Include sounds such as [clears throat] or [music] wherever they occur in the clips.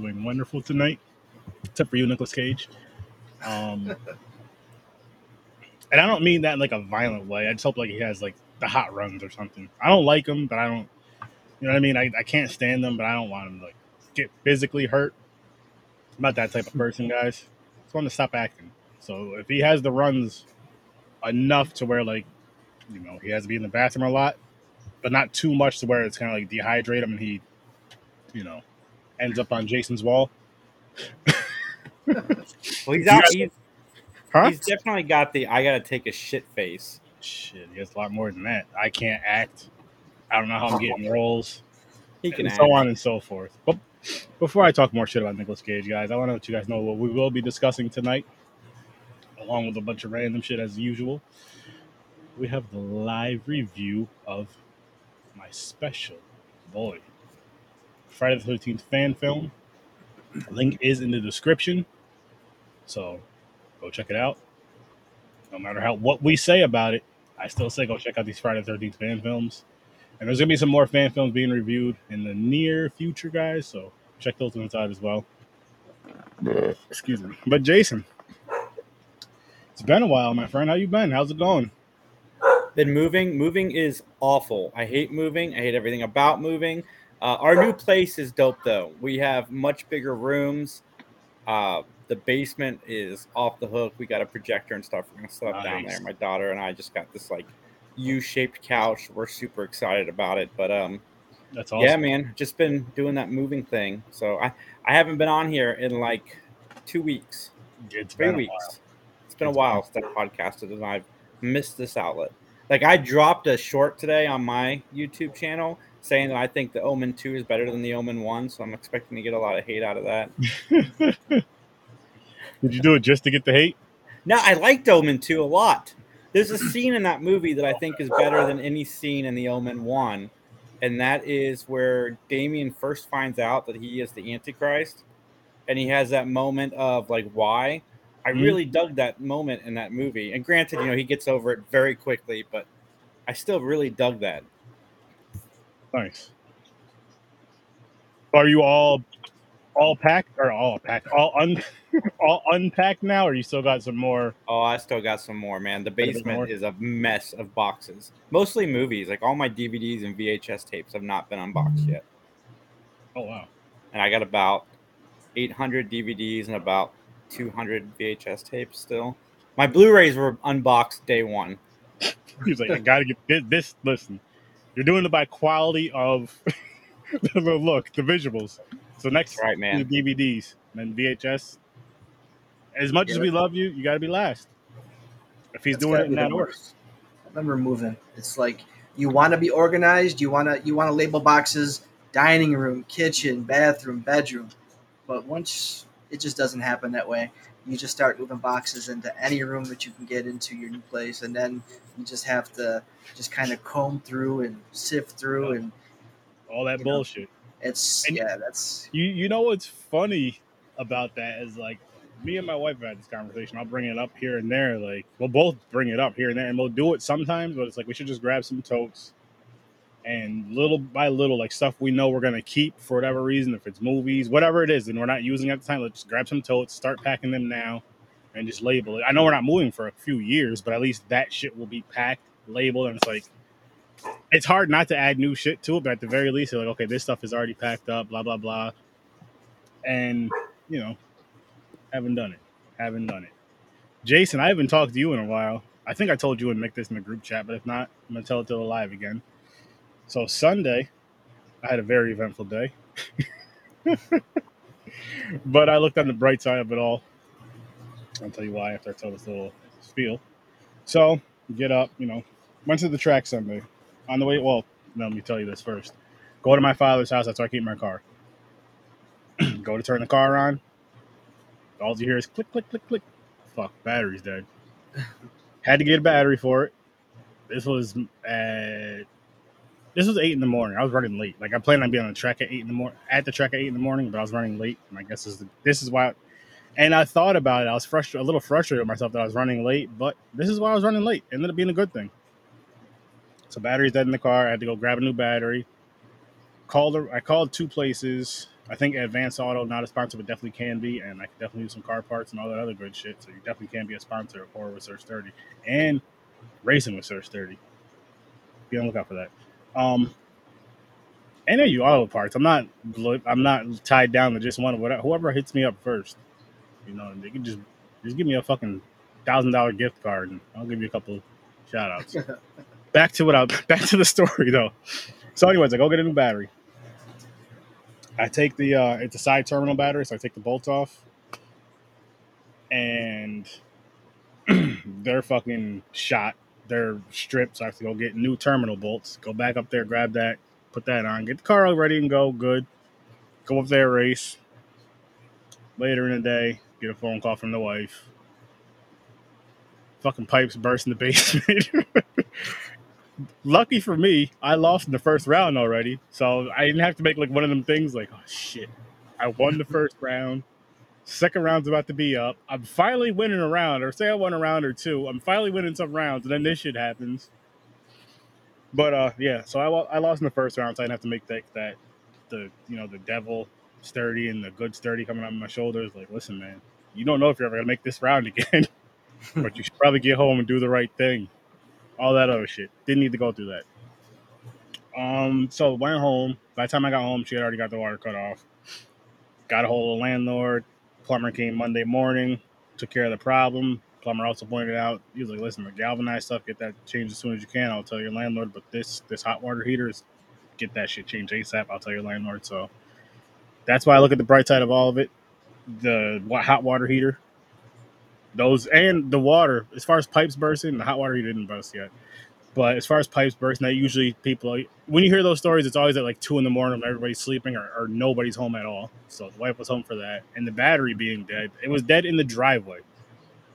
doing wonderful tonight, except for you, Nicolas Cage. Um, and I don't mean that in like a violent way. I just hope like he has like the hot runs or something. I don't like him, but I don't. You know what I mean? I, I can't stand them, but I don't want him to like get physically hurt. I'm not that type of person, guys. I just want to stop acting. So if he has the runs enough to where like, you know, he has to be in the bathroom a lot, but not too much to where it's kind of like dehydrate him and he, you know, ends up on Jason's wall. well, he's out. He's, Huh? he's definitely got the I gotta take a shit face. Shit, he has a lot more than that. I can't act. I don't know how I'm getting [laughs] roles. He can and act. so on and so forth. But before I talk more shit about Nicolas Cage, guys, I want to let you guys know what we will be discussing tonight, along with a bunch of random shit as usual. We have the live review of my special boy, Friday the Thirteenth fan film. Link is in the description, so go check it out. No matter how what we say about it, I still say go check out these Friday the Thirteenth fan films. And there's gonna be some more fan films being reviewed in the near future, guys. So check those ones out as well. Excuse me. But Jason, it's been a while, my friend. How you been? How's it going? Been moving. Moving is awful. I hate moving. I hate everything about moving. Uh, our new place is dope though. We have much bigger rooms. Uh, the basement is off the hook. We got a projector and stuff. We're gonna set up down there. My daughter and I just got this like U-shaped couch. We're super excited about it. But um, That's awesome. yeah, man, just been doing that moving thing. So I I haven't been on here in like two weeks, It's three been weeks. It's been a It's while since I podcasted, and I've missed this outlet. Like I dropped a short today on my YouTube channel saying that I think the Omen Two is better than the Omen One, so I'm expecting to get a lot of hate out of that. [laughs] Did you do it just to get the hate? No, I liked Omen 2 a lot. There's a scene in that movie that I think is better than any scene in the Omen 1. And that is where Damien first finds out that he is the Antichrist. And he has that moment of like, why? I Mhm. really dug that moment in that movie. And granted, you know, he gets over it very quickly, but I still really dug that. Nice. Are you all all packed or all packed? All un [laughs] all unpacked now, or you still got some more? Oh, I still got some more, man. The basement is a mess of boxes. Mostly movies. Like all my DVDs and VHS tapes have not been unboxed yet. Oh wow. and I got about 800 DVDs and about 200 VHS tapes still. My Blu-rays were unboxed day one. [laughs] He's like, I gotta get this. this listen, you're doing it by quality of [laughs] the look, the visuals. So next, Right, man. DVDs and VHS. As much as we love you, you gotta be last. If he's That's doing it in that order, worst. I remember moving. It's like you want to be organized. You want to you want to label boxes: dining room, kitchen, bathroom, bedroom. But once it just doesn't happen that way. You just start moving boxes into any room that you can get into your new place, and then you just have to just kind of comb through and sift through, and all that You know. bullshit. it's And- yeah, that's You you know what's funny about that is like me and my wife have had this conversation. I'll bring it up here and there. Like we'll both bring it up here and there, and we'll do it sometimes. But it's like we should just grab some totes and little by little, like stuff we know we're gonna keep for whatever reason, if it's movies, whatever it is, and we're not using at the time. Let's grab some totes, start packing them now, and just label it. I know we're not moving for a few years, but at least that shit will be packed, labeled, and it's like it's hard not to add new shit to it, but at the very least, you're like, okay, this stuff is already packed up, blah blah blah, and you know, haven't done it, haven't done it. Jason, I haven't talked to you in a while. I think I told you and Mick this in the group chat, but if not, I'm gonna tell it to the live again. So Sunday, I had a very eventful day, [laughs] but I looked on the bright side of it all. I'll tell you why after I tell this little spiel. So get up, you know, went to the track Sunday. On the way, well, let me tell you this first. Go to my father's house. That's where I keep my car. [clears throat] Go to turn the car on. All you hear is click, click, click, click. Fuck, battery's dead. [laughs] Had to get a battery for it. This was at this was eight in the morning. I was running late. Like I planned on being on the track at eight in the morning, at the track at eight in the morning, but I was running late. And I guess this is, the, this is why. and I thought about it. I was frustrated, a little frustrated with myself that I was running late, but this is why I was running late. It Ended up being a good thing. So battery's dead in the car. I had to go grab a new battery. Called. I called two places. I think Advanced Auto not a sponsor, but definitely can be, and I can definitely use some car parts and all that other good shit. So you definitely can be a sponsor of Horror with Sir Sturdy and Racing with Sir Sturdy. Be on the lookout for that. Um, any of you auto parts. I'm not I'm not tied down to just one of whatever. Whoever hits me up first, you know, they can just just give me a fucking thousand dollar gift card, and I'll give you a couple shout outs. [laughs] back to what I [laughs] back to the story though. So, anyways, I go get a new battery. I take the uh, it's a side terminal battery, so I take the bolts off, and [clears throat] they're fucking shot. They're stripped, so I have to go get new terminal bolts. Go back up there, grab that, put that on, get the car all ready and go. Good. Go up there, race. Later in the day, get a phone call from the wife. Fucking pipes burst in the [laughs] basement. Lucky for me, I lost in the first round already, so I didn't have to make like one of them things like, oh shit, I won the first round. Second round's about to be up. I'm finally winning a round, or say I won a round or two. I'm finally winning some rounds, and then this shit happens. But uh, yeah. So I, I lost in the first round, so I didn't have to make that that the you know the devil sturdy and the good sturdy coming out of my shoulders. Like, listen, man, you don't know if you're ever gonna make this round [laughs] again, but you should probably get home and do the right thing. All that other shit. Didn't need to go through that. Um, so went home. By the time I got home, she had already got the water cut off. Got a hold of the landlord Plumber came Monday morning, took care of the problem. Plumber also pointed out, he was like, listen, the galvanized stuff, get that changed as soon as you can. I'll tell your landlord, but this this hot water heater is get that shit changed ASAP. I'll tell your landlord. So that's why I look at the bright side of all of it. The hot water heater, those and the water, as far as pipes bursting, the hot water heater didn't burst yet. But as far as pipes bursting, that usually people when you hear those stories, it's always at like two in the morning when everybody's sleeping or, or nobody's home at all. So the wife was home for that, and the battery being dead, it was dead in the driveway.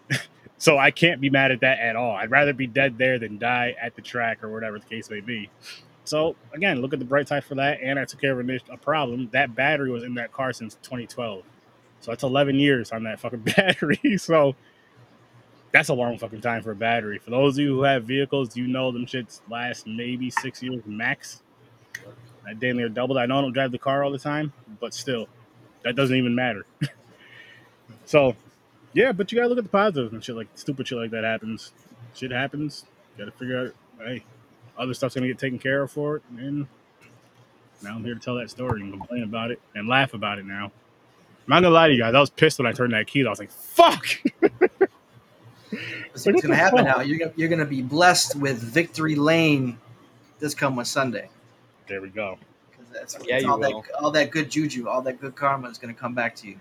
[laughs] so I can't be mad at that at all. I'd rather be dead there than die at the track or whatever the case may be. So again, look at the bright side for that, and I took care of a problem. That battery was in that car since 2012, so that's 11 years on that fucking [laughs] battery. so that's a long fucking time for a battery. For those of you who have vehicles, you know them shits last maybe six years max. I damn near doubled. I know I don't drive the car all the time, but still, that doesn't even matter. [laughs] so, yeah, but you gotta look at the positives and shit like stupid shit like that happens. Shit happens. You gotta figure out, hey, other stuff's gonna get taken care of for it. And now I'm here to tell that story and complain about it and laugh about it now. I'm not gonna lie to you guys. I was pissed when I turned that key. I was like, "Fuck!" [laughs] what's going to happen now. You're gonna, you're going to be blessed with victory lane this come coming Sunday. There we go. That's, yeah, all will. that all that good juju, all that good karma is going to come back to you.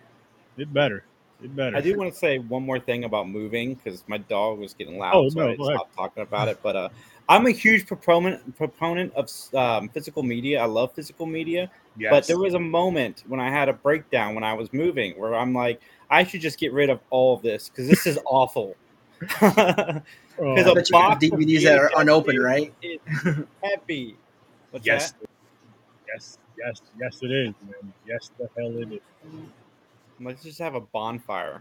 It better. It better. I do want to say one more thing about moving because my dog was getting loud, oh, so no, I stopped talking about it. But uh, I'm a huge proponent proponent of um, physical media. I love physical media. Yes. But there was a moment when I had a breakdown when I was moving where I'm like, I should just get rid of all of this because this is awful. [laughs] Because oh, a box DVDs that are unopened, right? Happy. What's yes. That? Yes, yes, yes, it is, man. Yes, the hell it is. Let's just have a bonfire.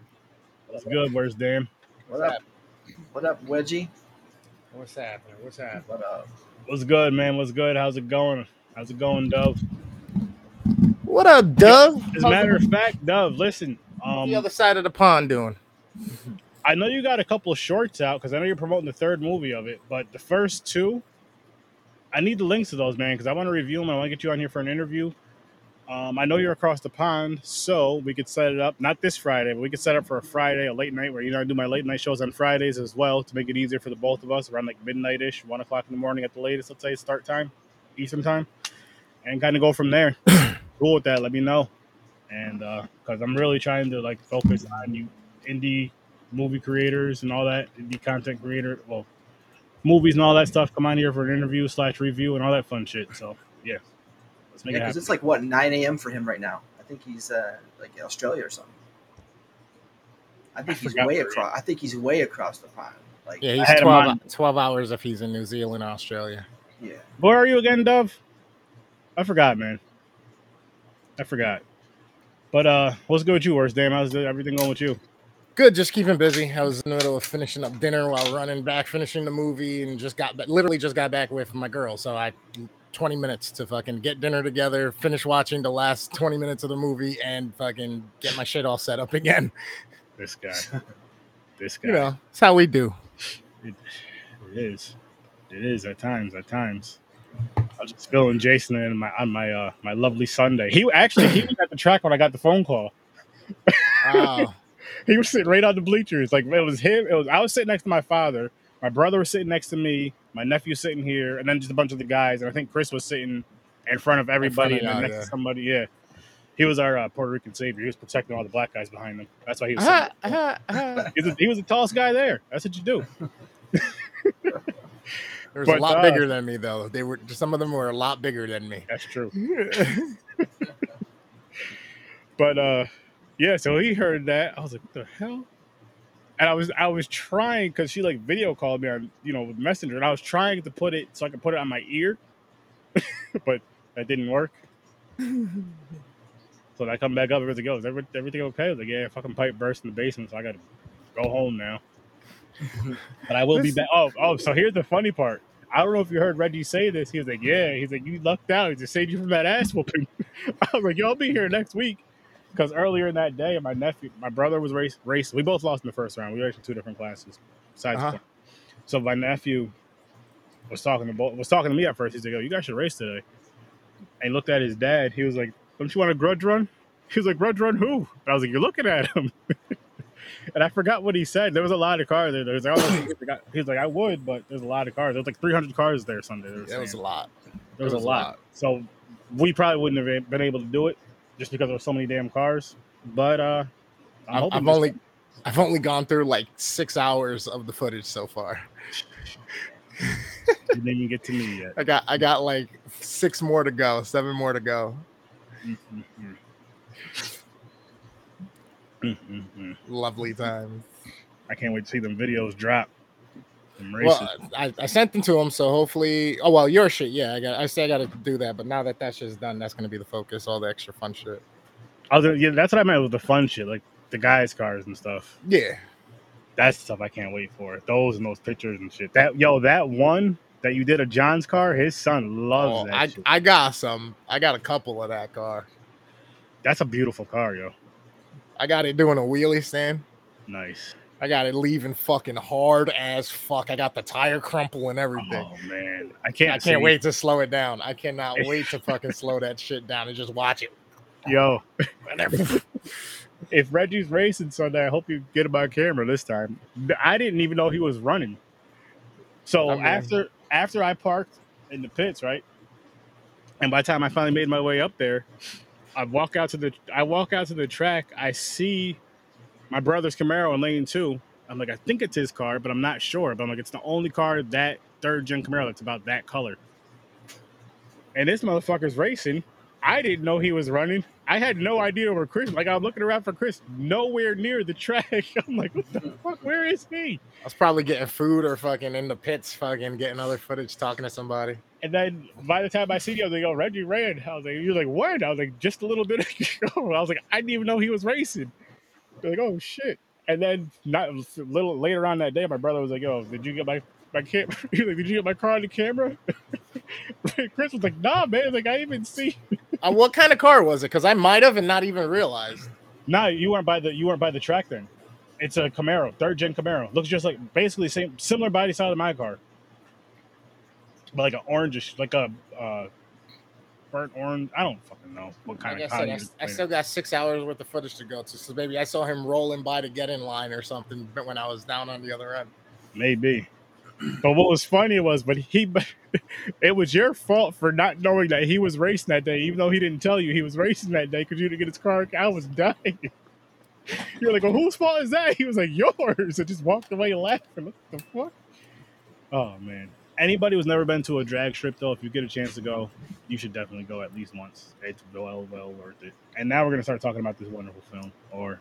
That's good. Where's Dan? What up? What up, Wedgie? What's happening? What's happening? What up? What's good, man? What's good? How's it going? How's it going, Dove? What up, Dove? As a matter of fact, Dove, listen. Um, the other side of the pond doing? [laughs] I know you got a couple of shorts out because I know you're promoting the third movie of it, but the first two, I need the links to those, man, because I want to review them. I want to get you on here for an interview. Um, I know you're across the pond, so we could set it up not this Friday, but we could set up for a Friday, a late night, where you know I do my late night shows on Fridays as well to make it easier for the both of us around like midnight ish, one o'clock in the morning at the latest. Let's say start time, Eastern time, and kind of go from there. [clears throat] cool with that? Let me know, and because uh, I'm really trying to like focus on you indie movie creators and all that, the content creator, well, movies and all that stuff. Come on here for an interview slash review and all that fun shit. So yeah, let's make yeah, it because it's like what 9 a.m. for him right now. I think he's uh, like Australia or something. I think I he's way across. I think he's way across the pond. Like yeah, he's 12, 12 hours if he's in New Zealand, Australia. Yeah. Where are you again, Dove? I forgot, man. I forgot. But uh, what's good with you, worst damn? How's everything going with you? Good, just keeping busy. I was in the middle of finishing up dinner while running back, finishing the movie, and just got literally just got back with my girl. So I 20 minutes to fucking get dinner together, finish watching the last 20 minutes of the movie, and fucking get my shit all set up again. This guy. [laughs] This guy. You know, it's how we do. It, it is. It is at times. At times. I was just filling Jason in my on my uh my lovely Sunday. He actually he was at the track when I got the phone call. Wow. He was sitting right on the bleachers. Like it was him. It was I was sitting next to my father. My brother was sitting next to me. My nephew sitting here, and then just a bunch of the guys. And I think Chris was sitting in front of everybody of and then y'all, next yeah. to somebody. Yeah, he was our uh, Puerto Rican savior. He was protecting all the black guys behind him. That's why he was. Sitting ah, ah. he, was the, he was the tallest guy there. That's what you do. [laughs] There was But, a lot uh, bigger than me though. They were some of them were a lot bigger than me. That's true. [laughs] But uh yeah, so he heard that. I was like, what the hell? And I was I was trying because she like video called me on you know with messenger and I was trying to put it so I could put it on my ear, [laughs] but that didn't work. [laughs] So I come back up, everything goes, Every, everything okay? I was like, yeah, fucking pipe burst in the basement, so I gotta go home now. [laughs] but I will be back. Oh, oh, so here's the funny part. I don't know if you heard Reggie say this. He was like, Yeah, he's like, You lucked out. He just saved you from that ass whooping. I was like, Yo, I'll be here next week. Because earlier in that day, my nephew, my brother was race racing. We both lost in the first round. We raced in two different classes. Besides, Uh-huh. so my nephew was talking to both, was talking to me at first. He's like, "Yo, you guys should race today." And he looked at his dad. He was like, "Don't you want a grudge run?" He was like, "Grudge run who?" And I was like, "You're looking at him." [laughs] and I forgot what he said. There was a lot of cars there. There was, like, oh, he was like, he was like, "I would," but there's a lot of cars. There was like 300 cars there Sunday. They were That was a lot. There was, was a a lot. lot. So we probably wouldn't have been able to do it just because there were so many damn cars. But uh, I'm I've, only I've only gone through like six hours of the footage so far. [laughs] you didn't get to me yet. I got I got like six more to go, seven more to go. Mm-mm-mm. Mm-mm-mm. Lovely time. I can't wait to see them videos drop. Races. Well, I, I sent them to him, so hopefully. Oh well, your shit, yeah. I got. I say I got to do that, but now that that shit's done, that's gonna be the focus. All the extra fun shit. Other, yeah, that's what I meant with the fun shit, like the guys' cars and stuff. Yeah, That's the stuff I can't wait for. Those and those pictures and shit. That yo, that one that you did of John's car, his son loves Oh, that I shit. I got some. I got a couple of that car. That's a beautiful car, yo. I got it doing a wheelie stand. Nice. I got it leaving fucking hard as fuck. I got the tire crumple and everything. Oh man, I can't. I can't see- wait to slow it down. I cannot [laughs] wait to fucking slow that shit down and just watch it. Yo, [laughs] if Reggie's racing Sunday, I hope you get him on camera this time. I didn't even know he was running. So I mean- after after I parked in the pits, right, and by the time I finally made my way up there, I walk out to the I walk out to the track. I see my brother's Camaro in lane two. I'm like, I think it's his car, but I'm not sure. But I'm like, it's the only car that third gen Camaro that's about that color. And this motherfucker's racing. I didn't know he was running. I had no idea where Chris. Like I'm looking around for Chris, nowhere near the track. [laughs] I'm like, what the fuck? Where is he? I was probably getting food or fucking in the pits, fucking getting other footage, talking to somebody. And then by the time I see you, I was like, oh, Reggie ran. I was like, you're like, what? I was like, just a little bit [laughs] ago. I was like, I didn't even know he was racing. They're like, oh shit. And then not a little later on that day, my brother was like, yo, did you get my my camera? [laughs] He's like, did you get my car on the camera? [laughs] Chris was like, nah, man. Like, I even see. Uh, what kind of car was it? Because I might have and not even realized. Nah, you weren't by the you weren't by the track then. It's a Camaro, third gen Camaro. Looks just like basically same similar body style to my car, but like an orangish, like a uh, burnt orange. I don't fucking know what kind Like of I said, I, I still got six hours worth of footage to go to. So maybe I saw him rolling by to get in line or something when I was down on the other end. Maybe. But what was funny was, but he, [laughs] it was your fault for not knowing that he was racing that day, even though he didn't tell you he was racing that day because you didn't get his car. I was [laughs] dying. You're like, well, whose fault is that? [laughs] He was like, yours. And just walked away laughing. What the fuck? Oh man. Anybody who's never been to a drag strip though, if you get a chance to go, you should definitely go at least once. It's well, well worth it. And now we're gonna start talking about this wonderful film, or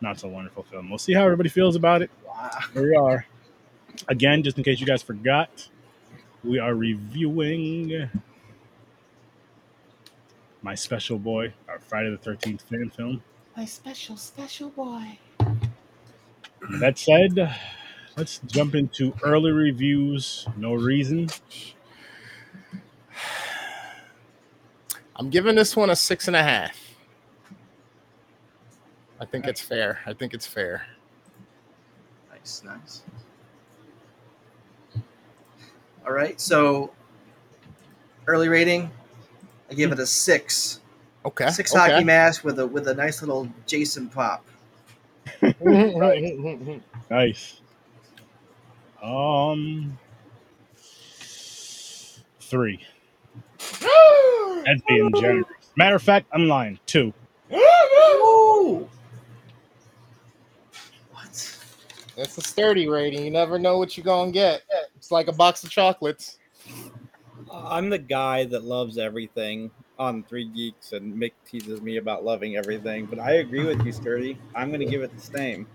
not so wonderful film. We'll see how everybody feels about it. Wow. Here we are. Again, just in case you guys forgot, we are reviewing my special boy, our Friday the Thirteenth fan film. My special, special boy. That said, let's jump into early reviews. No reason. I'm giving this one a six and a half. I think it's fair. I think it's fair. Nice, nice. All right, so early rating, I give it a six. Okay. Six okay. hockey mask with a with a nice little Jason pop. [laughs] Nice. Um, three. [gasps] That's being generous. Matter of fact, I'm lying. Two. Ooh. What? That's a sturdy rating. You never know what you're gonna get. It's like a box of chocolates. I'm the guy that loves everything on Three Geeks, and Mick teases me about loving everything. But I agree with you, Sturdy. I'm going to give it the same.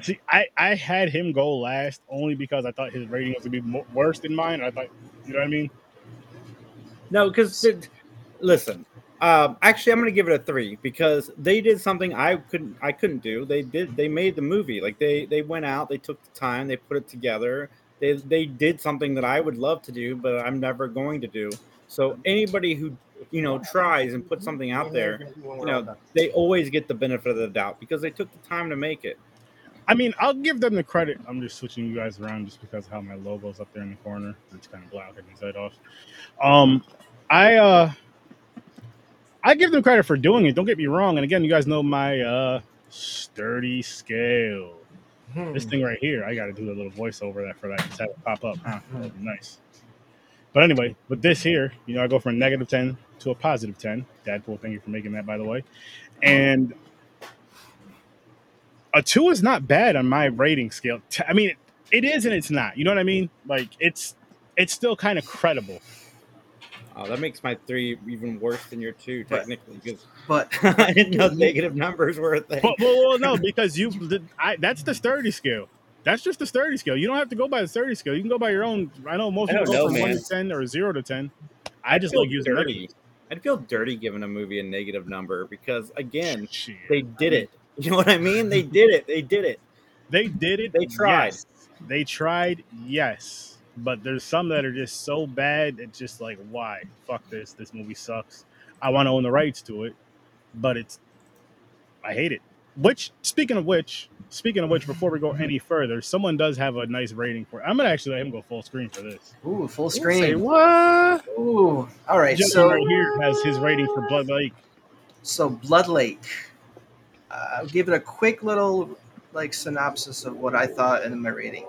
See, I, I had him go last only because I thought his rating was gonna be mo- worse than mine. I thought, you know what I mean? No, because listen, um, actually, I'm going to give it a three because they did something I couldn't. I couldn't do. They did. They made the movie. Like they they went out. They took the time. They put it together. They they did something that I would love to do, but I'm never going to do. So anybody who you know tries and puts something out there, you know, they always get the benefit of the doubt because they took the time to make it. I mean, I'll give them the credit. I'm just switching you guys around just because of how my logo's up there in the corner. It's kind of blocking his head off. Um, I uh, I give them credit for doing it. Don't get me wrong. And again, you guys know my uh sturdy scale. This thing right here, I got to do a little voiceover that for that. Just have it pop up. Huh? That'd be nice. But anyway, with this here, you know, I go from a negative 10 to a positive 10. Dadpool, thank you for making that, by the way. And a two is not bad on my rating scale. I mean, it is and it's not. You know what I mean? Like it's it's still kind of credible. Oh, that makes my three even worse than your two, technically, because But [laughs] I didn't know negative numbers were a thing. But well, well, no, because you I, that's the sturdy scale. That's just the sturdy scale. You don't have to go by the sturdy scale. You can go by your own. I know most I people don't go know, from one to ten or zero to ten. I just feel like using dirty. numbers. I'd feel dirty giving a movie a negative number because again, Shit. they did it. [laughs] You know what I mean? They did it. They did it. They did it. They tried. yes. They tried. Yes, but there's some that are just so bad. It's just like, why? Fuck this. This movie sucks. I want to own the rights to it, but it's. I hate it. Which, speaking of which, speaking of which, before we go any further, someone does have a nice rating for. I'm gonna actually let him go full screen for this. ooh, full screen. Say screen. what? Ooh. All right. Gentleman So right here has his rating for Blood Lake. so Blood Lake. I'll give it a quick little like synopsis of what I thought in my rating.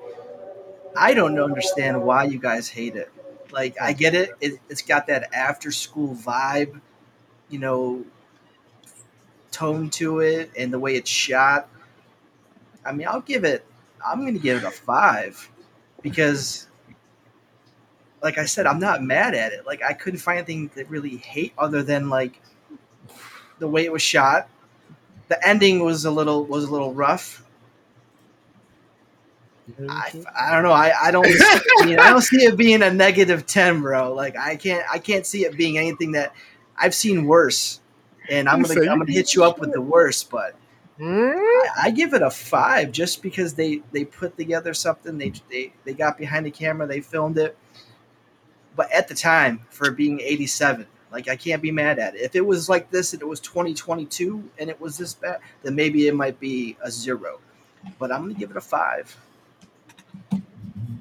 I don't understand why you guys hate it. Like I get it. it it's got that after school vibe, you know, tone to it and the way it's shot. I mean, I'll give it. I'm going to give it a five because, like I said, I'm not mad at it. Like I couldn't find anything to really hate other than like the way it was shot. The ending was a little was a little rough. I, I don't know. I, I don't I, mean, [laughs] I don't see it being a negative ten, bro. Like I can't I can't see it being anything that I've seen worse. And I'm gonna I'm gonna hit you up with the worst, but Hmm? I, I give it a five just because they they put together something. They they they got behind the camera. They filmed it. But at the time, for being 87, like I can't be mad at it. If it was like this and it was 2022 and it was this bad, then maybe it might be a zero. But I'm gonna give it a five.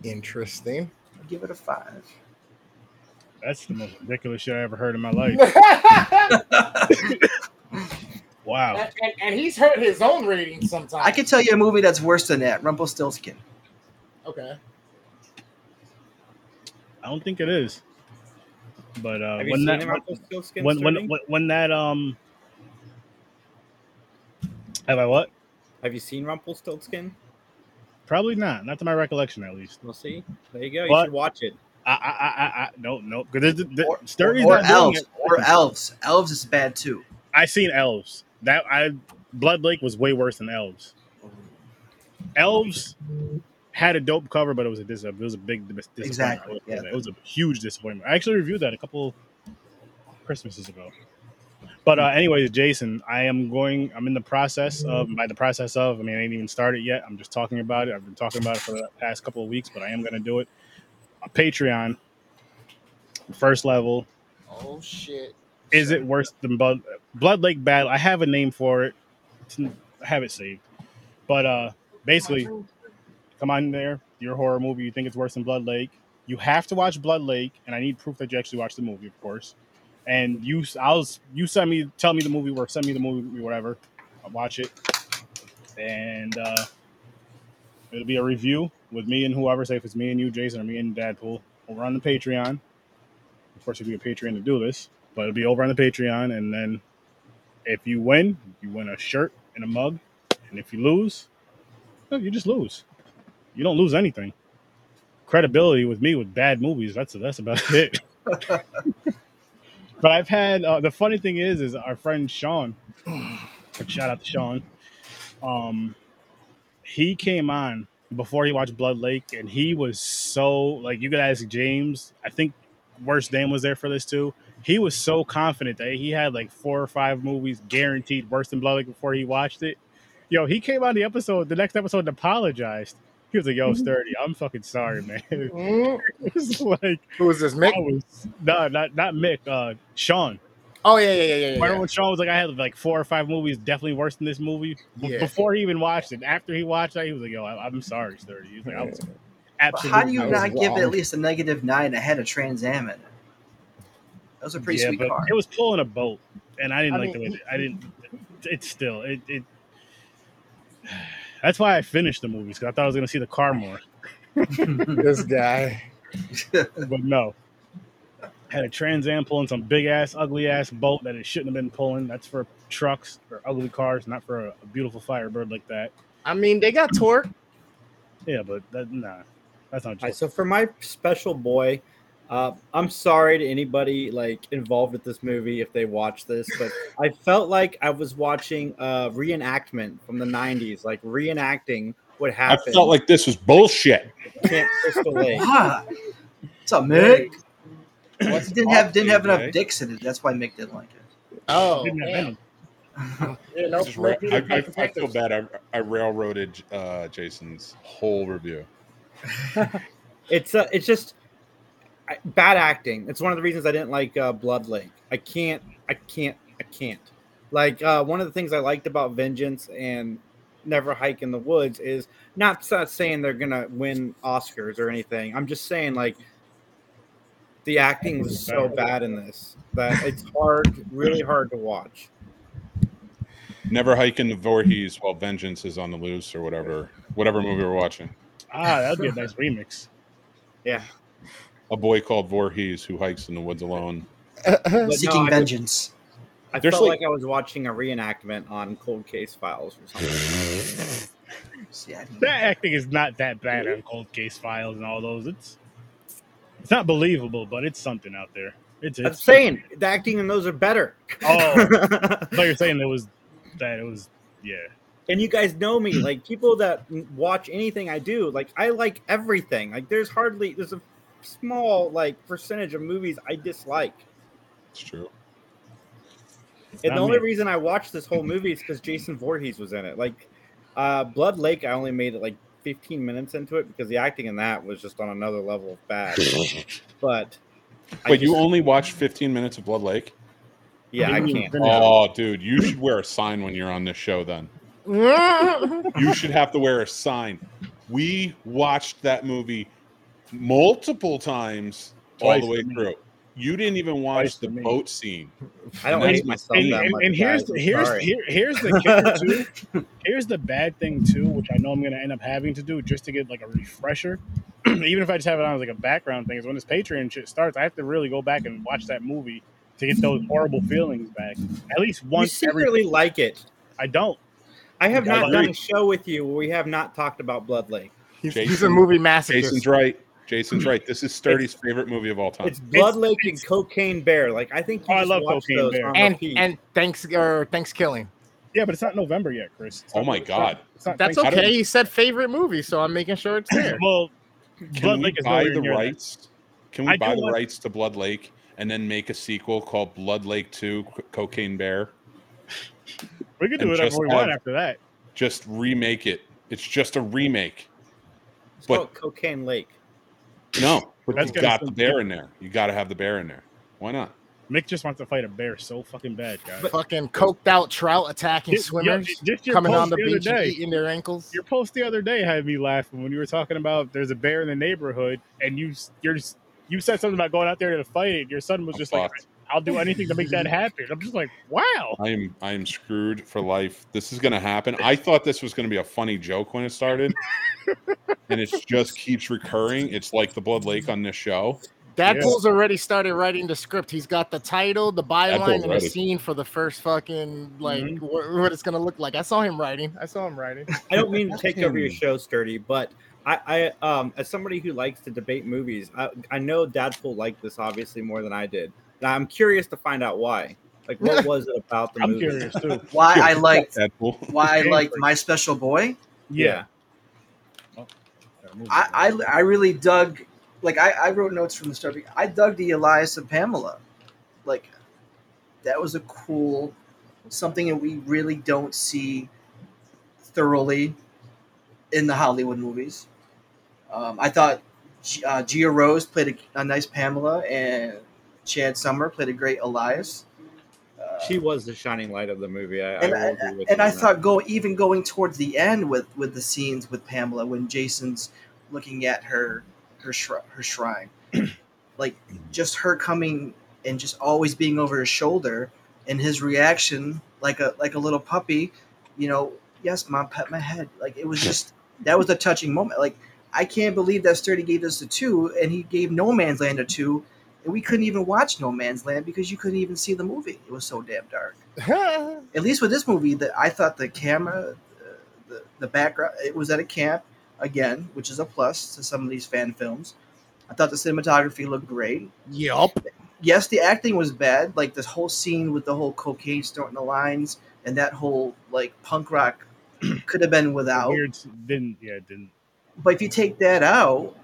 Interesting. I'll give it a five. That's the most ridiculous shit I ever heard in my life. [laughs] [laughs] Wow. and, and- and he's hurt his own rating sometimes. I can tell you a movie that's worse than that. Rumpelstiltskin. Okay. I don't think it is. But uh, when that when, when when when that um have I what? Have you seen Rumpelstiltskin? Probably not. Not to my recollection, at least. We'll see. There you go. You should watch it. I I I, I, I no no because the, the, Or, Sturdy's or not elves. Or elves. Elves is bad too. I seen elves. That I Blood Lake was way worse than elves. Elves had a dope cover, but it was a dis- it was a big dis- disappointment. Exactly, yeah. It was a huge disappointment. I actually reviewed that a couple Christmases ago. But uh, anyways, Jason, I am going. I'm in the process of. By the process of, I mean I ain't even started yet. I'm just talking about it. I've been talking about it for the past couple of weeks, but I am going to do it. A Patreon. first level. Oh shit. Is it worse than Blood Blood Lake Battle? I have a name for it. It's n- I have it saved. But uh basically, come on there. Your horror movie. You think it's worse than Blood Lake? You have to watch Blood Lake, and I need proof that you actually watched the movie, of course. And you, I'll you send me, tell me the movie, or send me the movie, whatever. I'll watch it, and uh it'll be a review with me and whoever. Say if it's me and you, Jason, or me and Dadpool, over on the Patreon. Of course, it'll be a Patreon to do this, but it'll be over on the Patreon, and then if you win, you win a shirt and a mug, and if you lose, well, you just lose. You don't lose anything. Credibility with me with bad movies. That's that's about [laughs] it. but I've had uh, the funny thing is, is our friend Sean. [clears throat] Shout out to Sean. Um, he came on before he watched Blood Lake, and he was so like you could ask James. I think Worst Damn was there for this too. He was so confident that he had like four or five movies guaranteed worse than Blood Lake before he watched it. Yo, he came on the episode, the next episode, and apologized. He was like, "Yo, sturdy, I'm fucking sorry, man." Mm. [laughs] it was like Who is this, Mick? I was no, not not Mick, uh, Sean. Oh yeah, yeah, yeah, yeah. yeah, Remember yeah. when Sean was like, I had like four or five movies definitely worse than this movie Yeah. before he even watched it. After he watched it, he was like, "Yo, I, I'm sorry, sturdy." He was like, "I was But absolutely." how do you not give it wrong. at least a negative nine ahead of Trans Am it? That was a pretty yeah, sweet car. it was pulling a boat, and I didn't I like the way. It, I didn't. It's still it. it that's why I finished the movies because I thought I was gonna see the car more, [laughs] this guy. [laughs] but no. Had a Trans Am pulling some big ass, ugly ass boat that it shouldn't have been pulling. That's for trucks or ugly cars, not for a, a beautiful Firebird like that. I mean, they got torque. Yeah, but that, nah, that's not true. right, so for my special boy, uh, I'm sorry to anybody like involved with this movie if they watch this, but [laughs] I felt like I was watching a reenactment from the '90s, like reenacting what happened. I felt like this was bullshit. at Camp Crystal [laughs] Lake. Ah, what's up, Mick? What's It didn't have didn't have enough AJ? dicks in it. That's why Mick didn't like it. Oh, Didn't have any. [laughs] Yeah, no, Just ra- I, I, I feel bad. I, I railroaded uh, Jason's whole review. It's uh, it's just I, bad acting. It's one of the reasons I didn't like uh, Blood Lake. I can't, I can't, I can't. Like uh, one of the things I liked about Vengeance and Never Hike in the Woods is not, not saying they're gonna win Oscars or anything. I'm just saying like the acting was so bad in this that it's hard, really hard to watch. Never hike in the Voorhees while vengeance is on the loose, or whatever, whatever movie we're watching. Ah, that'd be a nice remix. Yeah, A boy called Voorhees who hikes in the woods alone. [laughs] But no, Seeking I- vengeance. I There's felt like- like I was watching a reenactment on Cold Case Files or something. [laughs] See, That acting is not that bad on Cold Case Files and all those. It's it's not believable, but it's something out there. It's, I'm saying the acting in those are better. Oh. [laughs] I thought you're saying it was that it was yeah. and you guys know me, like people that watch anything I do, like I like everything. Like there's hardly there's a small like percentage of movies I dislike. It's true. And not the only me. reason I watched this whole movie is because Jason Voorhees was in it. Like uh, Blood Lake, I only made it like 15 minutes into it because the acting in that was just on another level of bad. [laughs] but I Wait, you only watched 15 minutes of Blood Lake? yeah, I Mm. can't. Oh, dude, you should wear a sign when you're on this show. Then [laughs] you should have to wear a sign. We watched that movie multiple times all the way for me. through. You didn't even watch Twice the boat scene. I don't And- hate myself And, that and, much. and here's guys. I'm here's sorry. here, here's the kicker too. [laughs] Here's the bad thing too, which I know I'm gonna end up having to do just to get like a refresher. [clears throat] Even if I just have it on as like a background thing, is when this Patreon shit starts, I have to really go back and watch that movie to get those horrible feelings back. At least you once every. secretly like it. I don't. I have I not agree. done a show with you where we have not talked about Blood Lake. he's, he's a movie masochist. Jason's right. Jason's hmm. right. This is Sturdy's favorite movie of all time. It's Blood It's- Lake and Cocaine Bear. Like I think you Oh, I love Cocaine those Bear. on and repeat. and thanks or Thanksgiving. Yeah, but it's not November yet, Chris. It's Oh my it's not- God. it's not That's okay. He said favorite movie, so I'm making sure it's [clears throat] there. Well, Can Blood we Lake is buy the near that. rights? Can we I buy the want- rights to Blood Lake and then make a sequel called Blood Lake Two: Co- Cocaine Bear? We could do and whatever we want after that. Just remake it. It's just a remake. it's but- called Cocaine Lake. No, But That's you got the sink bear in there. You got to have the bear in there. Why not? Mick just wants to fight a bear so fucking bad, guys. Fucking coked out trout attacking Just- yeah, swimmers just your coming on the the other beach and eating their ankles. Your post the other day had me laughing when you were talking about there's a bear in the neighborhood, and you you're you said something about going out there to fight it. Your son was I'm just like, fucked. "I'll do anything to make that [laughs] happen." I'm just like, "Wow." I am I am screwed for life. This is gonna happen. I thought this was gonna be a funny joke when it started, [laughs] and it just keeps recurring. It's like the Blood Lake on this show. Dadpool's already started writing the script. He's got the title, the byline, Dadpool's and the ready. scene for the first fucking like Mhm. wh- what it's gonna look like. I saw him writing. I saw him writing. I don't mean to [laughs] take over your show, Sturdy, but I, I um, as somebody who likes to debate movies, I, I know Dadpool liked this obviously more than I did. And I'm curious to find out why. Like, what [laughs] was it about the I'm movie? curious too. [laughs] Why I liked Dadpool. why I [laughs] liked my special boy. Yeah. I, I, I really dug like I, I wrote notes from the start. I dug the Elias and Pamela. Like that was a cool something that we really don't see thoroughly in the Hollywood movies. Um, I thought G- uh, Gia Rose played a, a nice Pamela, and Chad Summer played a great Elias. Uh, She was the shining light of the movie. I, and I, I, will agree with and I thought go even going towards the end with with the scenes with Pamela when Jason's looking at her her shri- her shrine, [clears throat] like just her coming and just always being over his shoulder and his reaction like a like a little puppy, you know. Yes, mom, pet my head. Like it was just that was a touching moment. Like I can't believe that Sturdy gave this a two, and he gave No Man's Land a two, and we couldn't even watch No Man's Land because you couldn't even see the movie. It was so damn dark [laughs] at least with this movie that I thought the camera, uh, the the background, it was at a camp again, which is a plus to some of these fan films. I thought the cinematography looked great. yup. Yes, the acting was bad, like this whole scene with the whole cocaine snorting the lines and that whole like punk rock [clears throat] could have been without. Weird. Didn't yeah. Didn't. But if you take that out,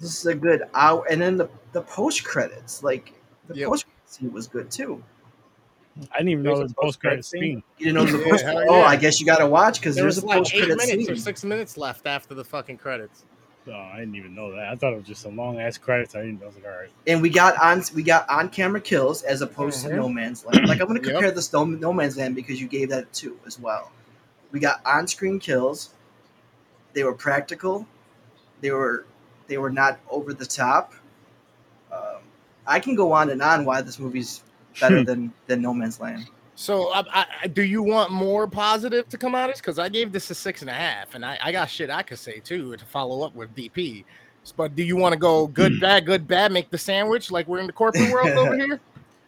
this is a good hour. And then the the post credits, like the Yep. post scene was good too. I didn't even There's know a it was post credit post-credit scene? scene. You know the Yeah, post. hell Oh. I guess you got to watch because There there's was a like post eight credit minutes scene. or six minutes left after the fucking credits. Oh, I didn't even know that. I thought it was just a long ass credits. I didn't. I was like, all right. and we got on we got on camera kills as opposed Mhm. to No Man's Land. Like I'm going to [clears throat] Yep. compare this to No Man's Land because you gave that two as well. We got on screen kills. They were practical. They were they were not over the top. Um, I can go on and on why this movie's better than than No Man's Land. So, I, I, do you want more positive to come out of this? Because I gave this a six and a half, and I, I got shit I could say too to follow up with DP. But do you want to go good, bad, good, bad, make the sandwich like we're in the corporate world over [laughs] here?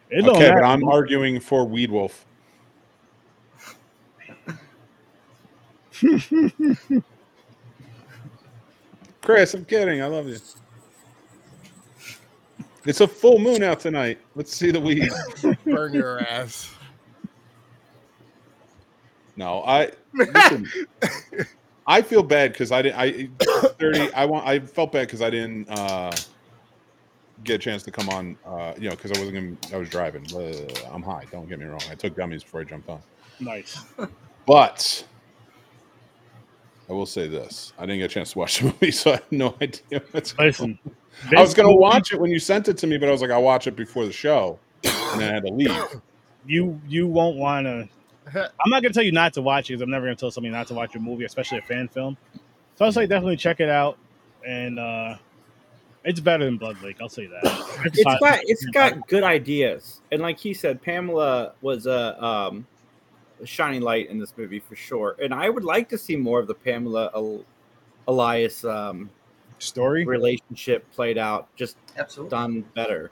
It don't Okay, but. I'm arguing for Weed Wolf. [laughs] [laughs] Chris, I'm kidding. I love you. It's a full moon out tonight. Let's see the weed. Burn your ass. No, I listen, [laughs] I feel bad because I didn't. I thirty. I want. I felt bad because I didn't uh, get a chance to come on. Uh, you know, because I wasn't. Gonna, I was driving. Uh, I'm high. Don't get me wrong. I took gummies before I jumped on. nice. But I will say this: I didn't get a chance to watch the [laughs] movie, so I have no idea what's. going I was gonna watch it when you sent it to me, but I was like, I'll watch it before the show, and then I had to leave. You you won't want to. [laughs] I'm not gonna tell you not to watch it because I'm never gonna tell somebody not to watch a movie, especially a fan film. So I'll say definitely check it out, and uh it's better than Blood Lake. I'll say that. it's got it's got good ideas, and like he said, Pamela was a um, a shining light in this movie for sure. And I would like to see more of the Pamela El- Elias um, story. relationship played out, just Absolutely. done better.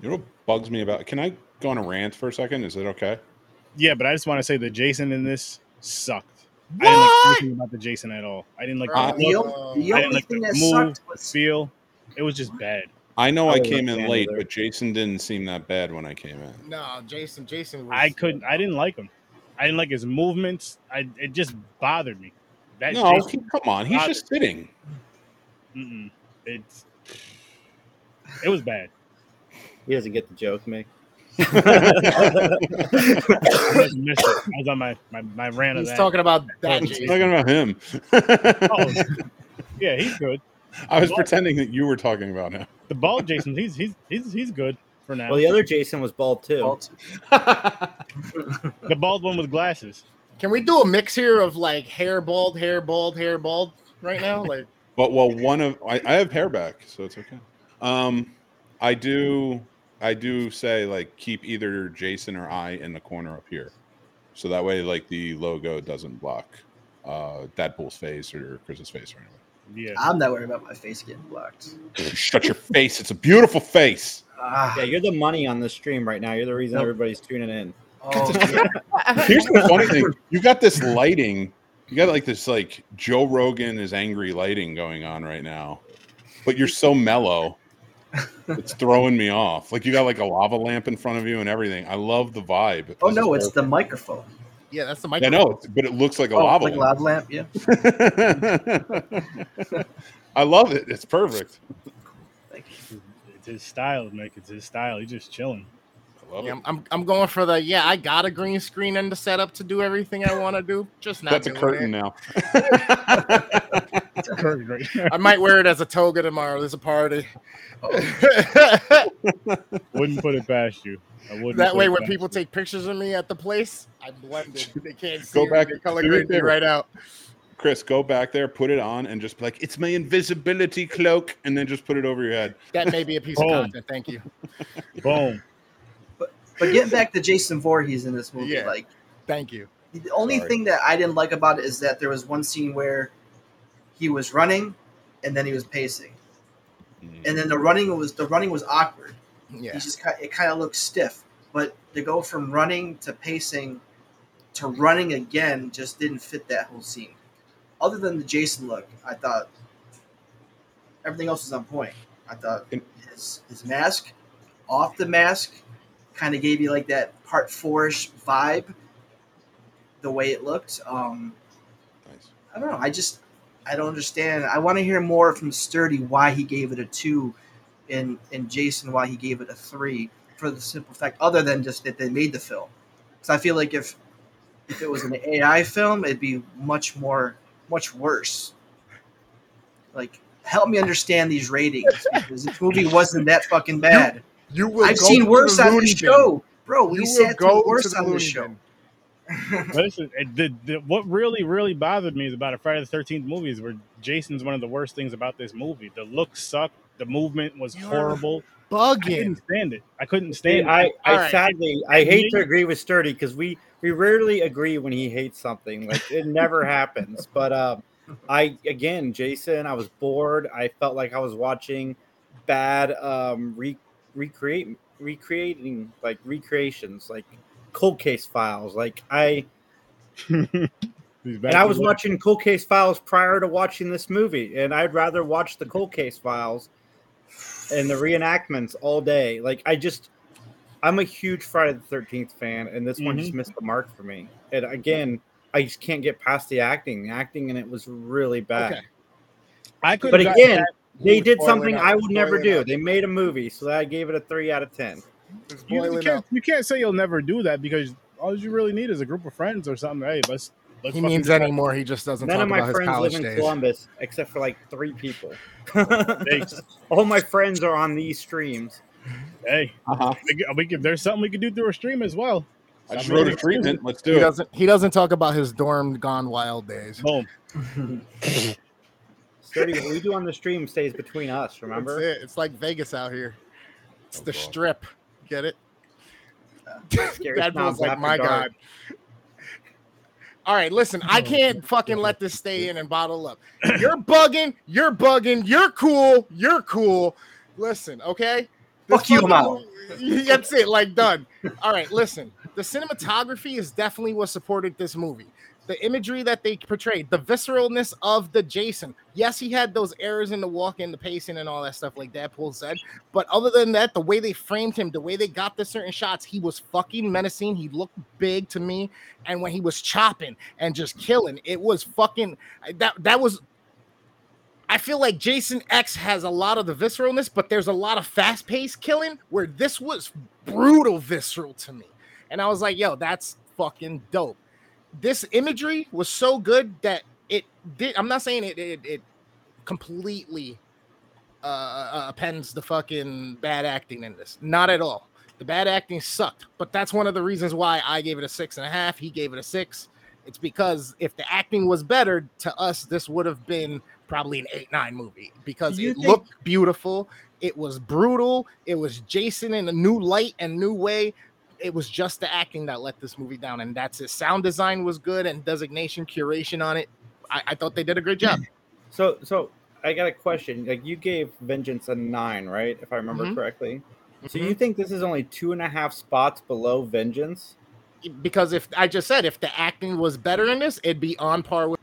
You know what bugs me about? Can I go on a rant for a second? Is it okay? Yeah, but I just want to say the Jason in this sucked. I didn't like anything about the Jason at all. I didn't like Uh, the The, look, o- Uh, the I didn't only like thing the that move, sucked was feel. It was just bad. I know I I came in late, either. but Jason didn't seem that bad when I came in. No, Jason. Jason. Was, I couldn't. I didn't like him. I didn't like his movements. I it just bothered me. That No, Jason, he- come on, he's just sitting. mm-mm, it's it was bad. He doesn't get the joke, me. I just missed it. I was on my my, my rant of He's that. talking about oh, that. I'm talking about him. Oh, yeah, he's good. I was pretending that you were talking about him. The ball, Jason, he's he's he's he's good for now. Well, the other Jason was bald too. Bald. [laughs] the bald one with glasses. Can we do a mix here of like hair bald, hair bald, hair bald right now? [laughs] Like, But well, one of I, I have hair back, so it's okay. Um, I do I do say like keep either Jason or I in the corner up here, so that way like the logo doesn't block uh Dadpool's face or Chris's face or anything. Yeah. I'm not worried about my face getting blocked. [laughs] Shut your face! It's a beautiful face. Ah, Yeah, you're the money on the stream right now. You're the reason Nope. everybody's tuning in. oh. [laughs] Here's the funny thing: you got this lighting. You got like this like Joe Rogan is angry lighting going on right now, but you're so mellow. It's throwing me off. Like you got like a lava lamp in front of you and everything. I love the vibe. oh This no, is it's the microphone. yeah, that's the microphone. I know, it's- but it looks like a Oh, lava like lamp. lamp. Yeah. [laughs] I love it. It's perfect. Thank you. It's his style, Nick. It's his style. He's just chilling. I love Yeah, it. I'm, I'm I'm going for the yeah. I got a green screen and the setup to do everything I want to do. Just not. That's a doing curtain it. now. Great. I might wear it as a toga tomorrow. There's a party. Oh, [laughs] Wouldn't put it past you. I wouldn't. that way, when people you. take pictures of me at the place, I blended. They can't see Go back- They color do me a grade me right out. Chris, go back there, put it on, and just be like, "It's my invisibility cloak," and then just put it over your head. That may be a piece of content. Thank you. [laughs] boom. But but getting back to Jason Voorhees in this movie, Yeah. like Thank you. the only Sorry. thing that I didn't like about it is that there was one scene where he was running and then he was pacing, Mm. and then the running was the running was awkward. Yeah. He just kind it kind of looked stiff. But to go from running to pacing to running again just didn't fit that whole scene. Other than the Jason look, I thought everything else was on point. I thought his his mask, off the mask, kind of gave you like that part four-ish vibe. The way it looked, um, Nice. I don't know. I just I don't understand. I want to hear more from Sturdy why he gave it a two, and and Jason why he gave it a three for the simple fact, other than just that they made the film. Because I feel like if if it was an AI film, it'd be much more much worse. Like, help me understand these ratings [laughs] because this movie wasn't that fucking bad. You will. I've go seen worse the on the Looney Bin. show, bro. We will sat go through worse on the show. Listen, [laughs] the, the, what really, really bothered me is about a Friday the Thirteenth movie is where Jason's one of the worst things about this movie. The look sucked. The movement was You're horrible. I couldn't stand it. I couldn't stand I, it. I All right. sadly I hate to agree with Sturdy because we we rarely agree when he hates something. Like it never [laughs] happens. But um, I again, Jason, I was bored. I felt like I was watching bad um re- recreate recreating like recreations like cold case files. Like I [laughs] and I was watching cold case files prior to watching this movie, and I'd rather watch the cold case files and the reenactments all day. Like I just, I'm a huge Friday the Thirteenth fan, and this one just mm-hmm. missed the mark for me. And again, I just can't get past the acting. The acting in it was really bad. Okay. I could. But again, they did something not- I would never do. not. They made a movie, so I gave it a three out of ten. You, you can't. You can't say you'll never do that because all you really need is a group of friends or something. Hey, let's. Let's He means anymore. He just doesn't None talk of my about friends live in days. Columbus except for like three people. [laughs] [laughs] All my friends are on these streams. Hey, Uh-huh. we could- we could- there's something we could do through a stream as well. I just wrote a treatment. Let's do He it. doesn't. He doesn't talk about his dorm gone wild days. Boom. Sturdy, what we do on the stream stays between us, remember? That's it. It's like Vegas out here. It's Oh, the God. strip. Get it? Scary [laughs] That snobs feels like my dark. god. All right, listen. Oh, I can't fucking let this stay in and bottle up. You're bugging. You're bugging. You're cool. You're cool. Listen, okay. This Fuck you, fucking [laughs] That's it. Like done. All right, listen. The cinematography is definitely what supported this movie. The imagery that they portrayed, the visceralness of the Jason. Yes, he had those errors in the walk in, the pacing, and all that stuff, like Dadpool said. But other than that, the way they framed him, the way they got the certain shots, he was fucking menacing. He looked big to me, and when he was chopping and just killing, it was fucking that. That was. I feel like Jason X has a lot of the visceralness, but there's a lot of fast paced killing where this was brutal visceral to me, and I was like, "Yo, that's fucking dope." This imagery was so good that it did. I'm not saying it. It, it completely uh, uh, appends the fucking bad acting in this. Not at all. The bad acting sucked, but that's one of the reasons why I gave it a six and a half. He gave it a six. It's because if the acting was better to us, this would have been probably an eight nine movie because it think- looked beautiful. It was brutal. It was Jason in a new light and new way. It was just the acting that let this movie down, and that's it. Sound design was good and designation curation on it. I, I thought they did a great job. [clears throat] So, so I got a question. Like you gave Vengeance a nine, right? If I remember Mhm. correctly. So Mhm. you think this is only two and a half spots below Vengeance? because if I just said if the acting was better in this, it'd be on par with,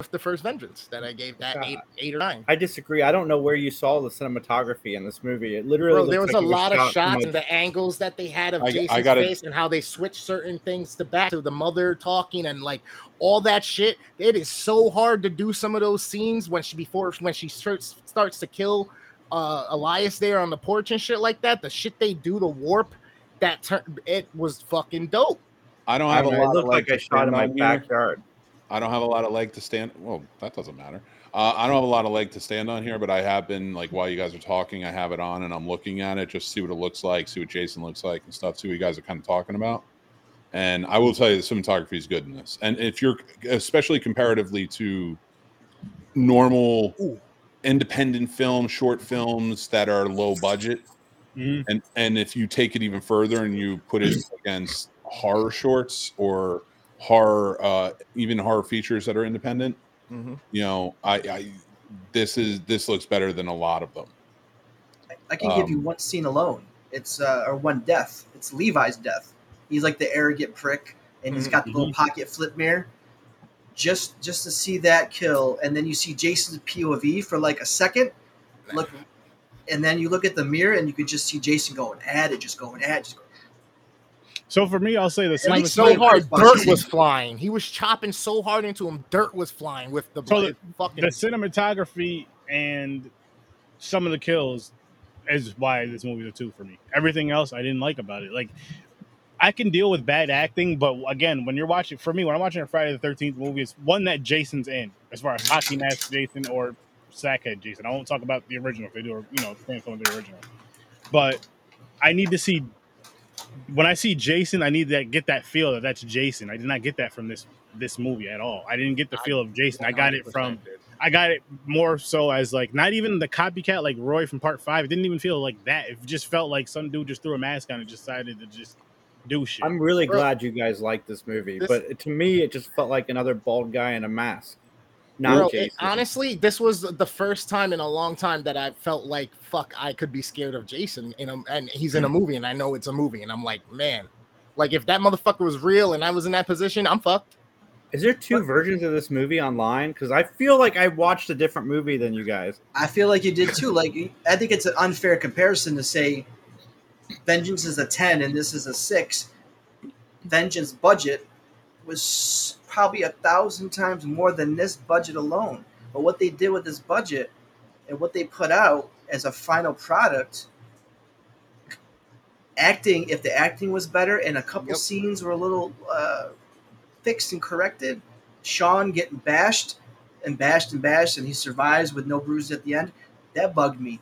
with the first Vengeance that I gave that Uh, eight, eight or nine. I disagree. I don't know where you saw the cinematography in this movie. It literally Bro, there was like a it lot of shots a- and the angles that they had of I- I gotta- face and how they switched certain things to back to the mother talking and like all that shit. It is so hard to do some of those scenes when she before when she starts starts to kill uh Elias there on the porch and shit like that. The shit they do to warp that turn it was fucking dope. I don't have don't a know, it lot of looked leg like I shot in stand my on here. backyard. I don't have a lot of leg to stand. Well, that doesn't matter. Uh, I don't have a lot of leg to stand on here, but I have been like while you guys are talking, I have it on and I'm looking at it just to see what it looks like, see what Jason looks like and stuff. See what you guys are kind of talking about. And I will tell you, the cinematography is good in this. And if you're, especially comparatively to normal independent film, short films that are low budget, Mhm. and and if you take it even further and you put it against horror shorts or horror, uh, even horror features that are independent, you know, I, I this is this looks better than a lot of them. I can give you Um, one scene alone. It's uh, or one death. It's Levi's death. He's like the arrogant prick, and he's got the little pocket flip mirror. Just just to see that kill, and then you see Jason's POV for like a second. Look, and then you look at the mirror, and you could just see Jason going at it, just going at, it, just going. So for me, I'll say the Like Like cinematography. so hard, dirt was flying. He was chopping so hard into him, dirt was flying with the, So the fucking. the cinematography and some of the kills is why this movie's a two for me. Everything else I didn't like about it. Like I can deal with bad acting, but again, when you're watching for me, when I'm watching a Friday the Thirteenth movie, it's one that Jason's in, as far as hockey mask Jason or sackhead Jason. I won't talk about the original if they do, or you know, fan film the original. But I need to see when I see Jason, I need to get that feel that that's Jason. I did not get that from this this movie at all. I didn't get the feel of Jason. I got it from I got it more so as like not even the copycat like Roy from part five. It didn't even feel like that. It just felt like some dude just threw a mask on and decided to just do shit. I'm really Bro. glad you guys like this movie, This- but to me, it just felt like another bald guy in a mask. Not Bro, it- honestly, this was the first time in a long time that I felt like fuck, I could be scared of Jason. In a, and he's in a mm. movie, and I know it's a movie, and I'm like, man, like if that motherfucker was real and I was in that position, I'm fucked. Is there two versions of this movie online? Because I feel like I watched a different movie than you guys. I feel like you did too. Like I think it's an unfair comparison to say Vengeance is a ten and this is a six. Vengeance budget was probably a thousand times more than this budget alone. But what they did with this budget and what they put out as a final product, acting, if the acting was better and a couple Yep. scenes were a little uh, fixed and corrected, Sean getting bashed and bashed and bashed and he survives with no bruises at the end, that bugged me.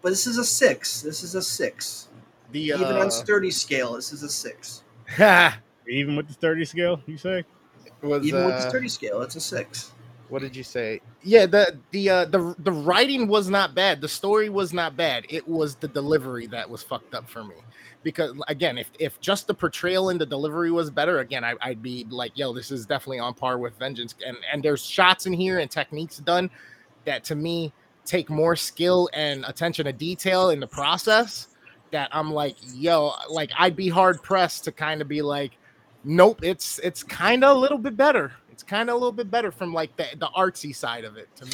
But this is a six. This is a six. The Even uh, on sturdy scale, this is a six. [laughs] Even with the Sturdy scale, you say? was Even with the uh, sturdy scale, it's a six. what did you say? Yeah, the the uh, the the writing was not bad. The story was not bad. It was the delivery that was fucked up for me. Because again, if if just the portrayal and the delivery was better, again, I, I'd be like, yo, this is definitely on par with Vengeance. And and there's shots in here and techniques done that to me take more skill and attention to detail in the process. That I'm like, yo, like I'd be hard pressed to kind of be like, nope, it's it's kind of a little bit better. It's kind of a little bit better from like the, the artsy side of it to me.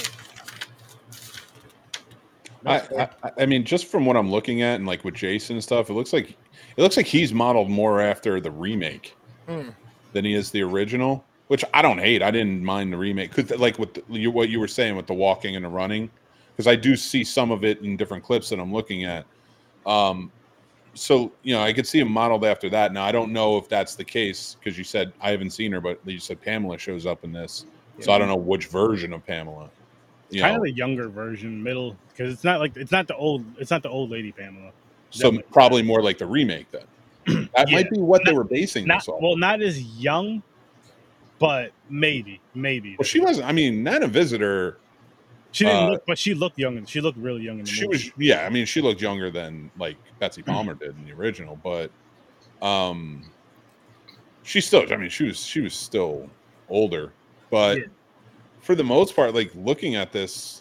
I, I, I mean, just from what I'm looking at and like with Jason and stuff, it looks like it looks like he's modeled more after the remake Hmm. than he is the original, which I don't hate. I didn't mind the remake, Could like with the, you, what you were saying with the walking and the running, because I do see some of it in different clips that I'm looking at. Um, so you know, I could see him modeled after that. Now I don't know if that's the case because you said I haven't seen her, but you said Pamela shows up in this, so I don't know which version of Pamela. You kind know, of the younger version, middle, because it's not like it's not the old it's not the old lady Pamela. so definitely. probably more like the remake then. [clears throat] That Yeah. might be what they were basing Not this on. well, not as young, but maybe, maybe. Well, she wasn't. I mean, Nana Visitor. She didn't uh, look, but she looked young. and She looked really young in the She movie. was. Yeah, I mean, she looked younger than like Betsy Palmer did in the original, but um, she still. I mean, she was. She was still older, but Yeah. for the most part, like looking at this,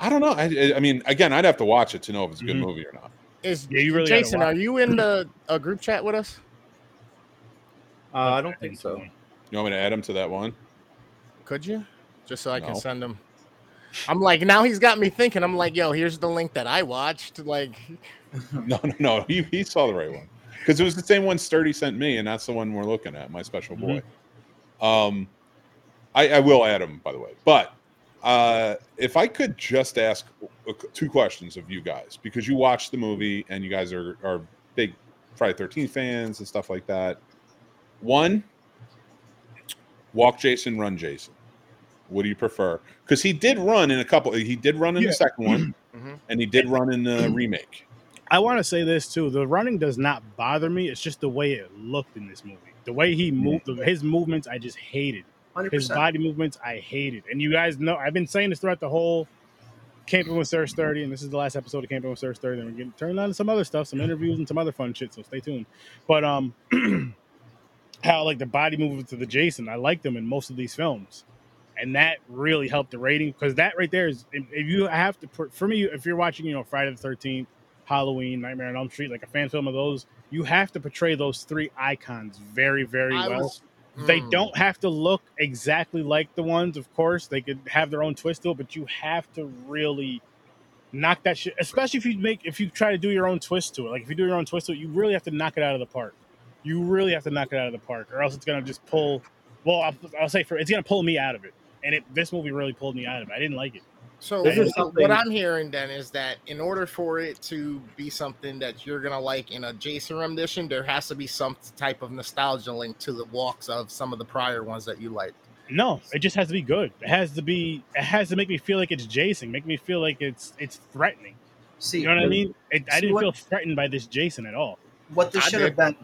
I don't know. I, I mean, again, I'd have to watch it to know if it's a good Mhm. movie or not. Is Yeah, you really Jason? Are you in the [laughs] a group chat with us? Uh, I don't think so. You want me to add him to that one? Could you? Just so I can send him. I'm like, now he's got me thinking. I'm like, yo, here's the link that I watched. Like, [laughs] No, no, no. He, he saw the right one because it was the same one Sturdy sent me, and that's the one we're looking at. My special boy. Um, I, I will add him by the way, but uh, if I could just ask two questions of you guys because you watched the movie and you guys are are big Friday Thirteenth fans and stuff like that. One, walk Jason, run Jason. What do you prefer? Because he did run in a couple. He did run in Yeah. the second one, [clears throat] Mhm. and he did run in the remake. I want to say this too. The running does not bother me. It's just the way it looked in this movie. The way he moved, his movements, I just hated. Hundred His body movements, I hated. And you guys know, I've been saying this throughout the whole Camping with Sir Sturdy, and this is the last episode of Camping with Sir Sturdy. And we're getting turned on to some other stuff, some interviews and some other fun shit. So stay tuned. But um, [clears throat] how like the body movements of the Jason, I like them in most of these films, and that really helped the rating because that right there is if, you have to put for me, if you're watching, you know, Friday the Thirteenth, Halloween, Nightmare on Elm Street, like a fan film of those, you have to portray those three icons very, very I well. was- They Mm. don't have to look exactly like the ones, of course. They could have their own twist to it, but you have to really knock that shit. Especially if you make if you try to do your own twist to it. Like if you do your own twist to it, you really have to knock it out of the park. You really have to knock it out of the park, or else it's gonna just pull. Well, I'll, I'll say for it's gonna pull me out of it, and it this movie really pulled me out of it. I didn't like it. So This is so what I'm hearing then is that in order for it to be something that you're gonna like in a Jason rendition, there has to be some type of nostalgia link to the walks of some of the prior ones that you liked. No, it just has to be good. It has to be. It has to make me feel like it's Jason. Make me feel like it's it's threatening. See, You know what I mean? It, I didn't what- feel threatened by this Jason at all. what this should have been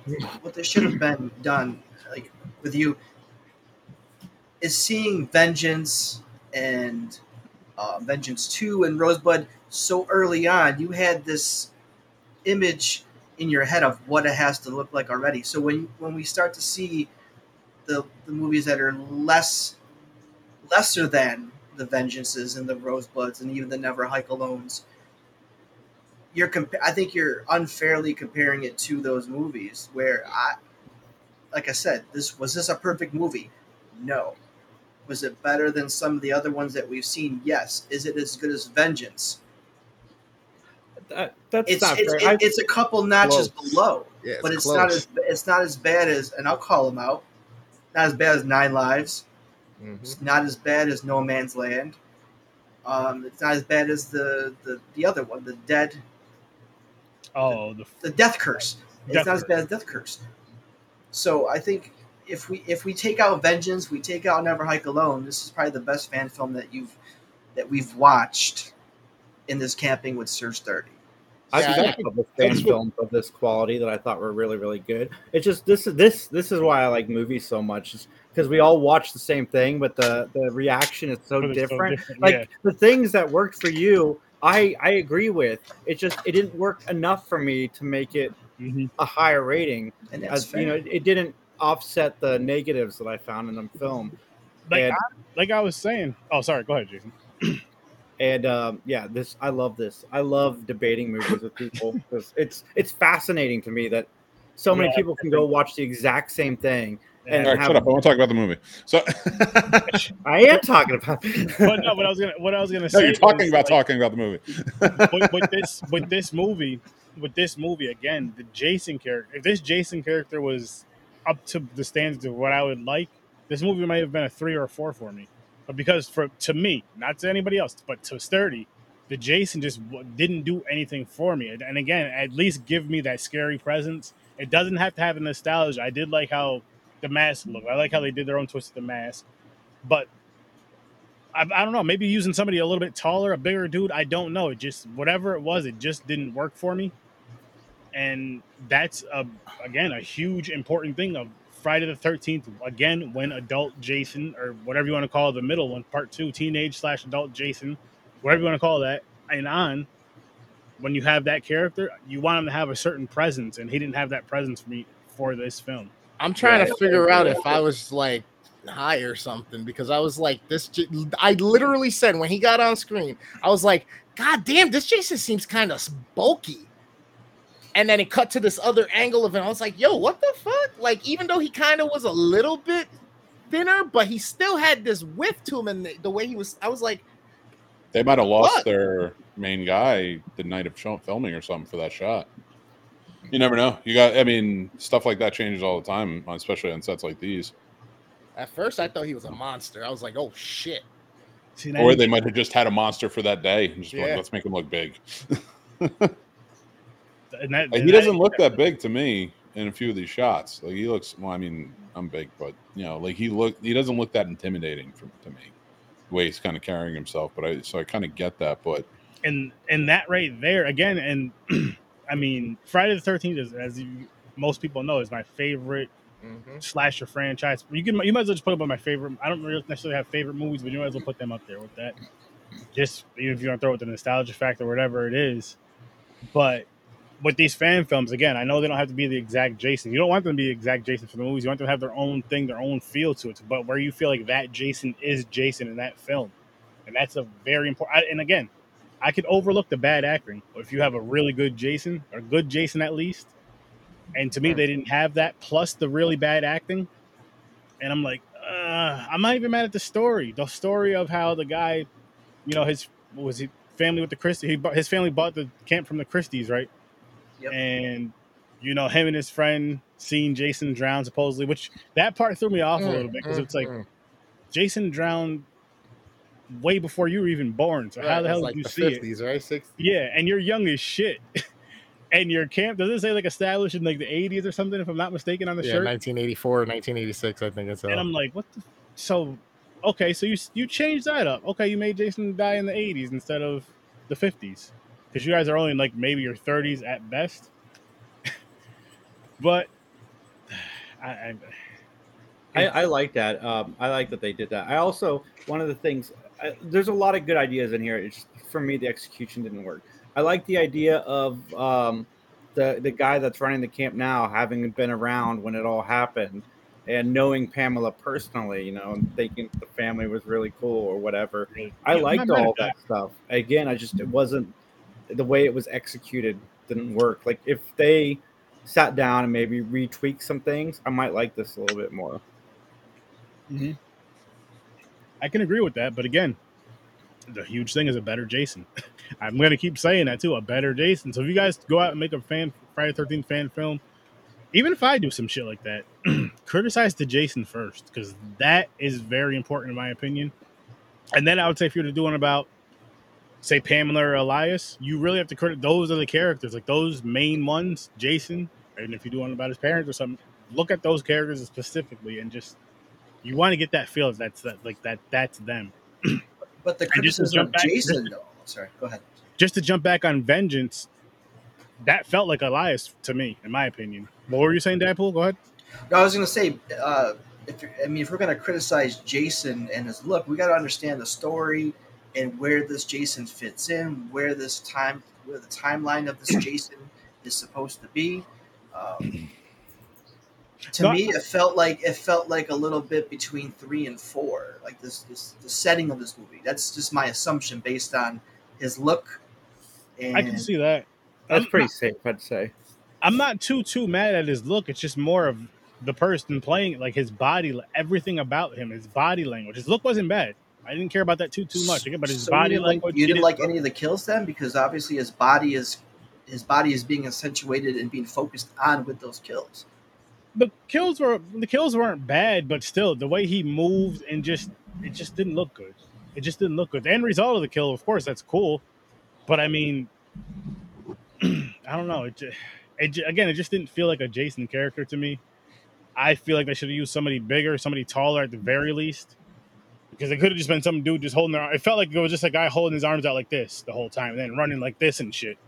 what this should have been done like with you is seeing vengeance and uh, vengeance 2 and rosebud so early on you had this image in your head of what it has to look like already so when when we start to see the, the movies that are less lesser than the vengeances and the rosebuds and even the never hike alones you're I think you're unfairly comparing it to those movies where I like I said, this was this a perfect movie? No. Was it better than some of the other ones that we've seen? Yes. Is it as good as Vengeance? That, that's It's not it's, fair. it- I- it's a couple notches Close. below, Yeah, but it's not as it's not as bad as and I'll call them out. Not as bad as Nine Lives. Mhm. It's not as bad as No Man's Land. Um, it's not as bad as the, the, the other one, the Dead Oh, the the Death Curse. It's Death not as bad as Death Curse. So I think if we if we take out Vengeance, we take out Never Hike Alone. This is probably the best fan film that you've that we've watched in this camping with Sir Sturdy. I've Yeah, seen I a couple fan that's what- films of this quality that I thought were really, really good. It's just this is this this is why I like movies so much, because we all watch the same thing, but the the reaction is so But it's so different. different, Like yeah. the things that worked for you, I I agree with. It just it didn't work enough for me to make it Mhm. a higher rating. And As fair. you know, it didn't offset the negatives that I found in the film. Like and I, like I was saying. Oh, sorry. Go ahead, Jason. [clears throat] and um, yeah, this I love this. I love debating movies with people [laughs] because it's it's fascinating to me that so many Yeah, people can go watch the exact same thing. And All right, have- shut up. I want to talk about the movie. So, [laughs] I am talking about. [laughs] but no, what I was gonna what I was gonna no, say. you're talking was, about like, talking about the movie. with, with this with this movie with this movie again the jason character if this jason character was up to the standards of what i would like this movie might have been a three or a four for me but because for to me not to anybody else but to sturdy the jason just didn't do anything for me and, again at least give me that scary presence it doesn't have to have the nostalgia i did like how the mask looked i like how they did their own twist of the mask but I, I don't know. Maybe using somebody a little bit taller, a bigger dude. I don't know. It just whatever it was, it just didn't work for me. And that's a, again a huge important thing of Friday the Thirteenth. Again, when adult Jason or whatever you want to call it, the middle one, part two, teenage slash adult Jason, whatever you want to call that, and on. When you have that character, you want him to have a certain presence, and he didn't have that presence for me for this film. I'm trying Yeah. to figure out if I was like high or something because I was like, this. J- I literally said when he got on screen, I was like, God damn, this Jason seems kind of bulky. And then it cut to this other angle of it. I was like, yo, what the fuck? Like, even though he kind of was a little bit thinner, but he still had this width to him and the, the way he was. I was like, They might have lost What? their main guy the night of filming or something for that shot. You never know. You got, I mean, stuff like that changes all the time, especially on sets like these. at first, I thought he was a monster. I was like, oh shit. See, Or they might have just had a monster for that day and just Yeah. like, let's make him look big. [laughs] and that, Like, and he doesn't look that big to me in a few of these shots. Like he looks. Well, I mean, I'm big, but you know, like he look. He doesn't look that intimidating for, to me. The way he's kind of carrying himself, but I so I kind of get that. But and and that right there again and [clears throat] i mean friday the 13th is as you, most people know is my favorite Mhm. slasher franchise you can you might as well just put up on my favorite i don't really necessarily have favorite movies but you might as well put them up there with that just even if you don't throw it with the nostalgia factor or whatever it is but with these fan films again i know they don't have to be the exact jason you don't want them to be the exact jason for the movies you want them to have their own thing their own feel to it but where you feel like that jason is jason in that film and that's a very important and again I could overlook the bad acting but if you have a really good Jason or good Jason at least. And to me, they didn't have that plus the really bad acting. And I'm like, uh, I'm not even mad at the story. The story of how the guy, you know, his was he family with the Christie. He his family bought the camp from the Christies, right? Yep. And you know, him and his friend seeing Jason drown supposedly, which that part threw me off a little bit because it's like Mm, mm, Jason drowned way before you were even born. So mm. how the it was hell like did you the see it? right? 60s. Yeah, and you're young as shit. [laughs] and your camp doesn't say like established in like the 80s or something, if I'm not mistaken, on the Yeah, shirt? 1984, 1986, I think it's. And Uh, I'm like, what the? f- So, okay, so you you changed that up. Okay, you made Jason die in the 80s instead of the 50s, because you guys are only in like maybe your 30s at best. but [sighs] I, I I, I like that. Um, I like that they did that. I also one of the things. I, there's a lot of good ideas in here. It's for me the execution didn't work. I like the idea of um, the the guy that's running the camp now having been around when it all happened and knowing Pamela personally, you know, and thinking the family was really cool or whatever. I liked all at that stuff. Again, I just it wasn't the way it was executed didn't work. Like if they sat down and maybe retweak some things, I might like this a little bit more. Mhm. I can agree with that, but again, the huge thing is a better Jason. [laughs] I'm gonna keep saying that too, a better Jason. So if you guys go out and make a fan Friday Thirteenth fan film, even if I do some shit like that, [clears throat] criticize the Jason first because that is very important in my opinion. And then I would say if you're to do one about, say Pamela or Elias, you really have to credit those are the characters, like those main ones, Jason. And if you do one about his parents or something, look at those characters specifically and just you want to get that feel that's that like that that's them. But the And just to criticism of back- Jason, though. Sorry, go ahead. Just to jump back on Vengeance, that felt like Elias to me, in my opinion. What were you saying, Dadpool? Go ahead. No, I was going to say, uh, if I mean, if we're going to criticize Jason and his look, we got to understand the story and where this Jason fits in, where this time, where the timeline of this [clears throat] Jason is supposed to be. Um, to No, me, it felt like it felt like a little bit between three and four, like this, this the setting of this movie. That's just my assumption based on his look. And I can see that. That's I'm pretty not- safe, I'd say. I'm not too too mad at his look. It's just more of the person playing, like his body, everything about him, his body language. His look wasn't bad. I didn't care about that too too much. Again, but his So you body didn't like- you didn't like any of the kills then, because obviously his body is his body is being accentuated and being focused on with those kills. the kills were the kills weren't bad, but still the way he moved and just it just didn't look good. It just didn't look good. The end result of the kill, of course, that's cool, but I mean, [clears throat] I don't know. It, it again, it just didn't feel like a Jason character to me. I feel like they should have used somebody bigger, somebody taller at the very least. Because it could have just been some dude just holding their. It felt like it was just a guy holding his arms out like this the whole time, and then running like this and shit.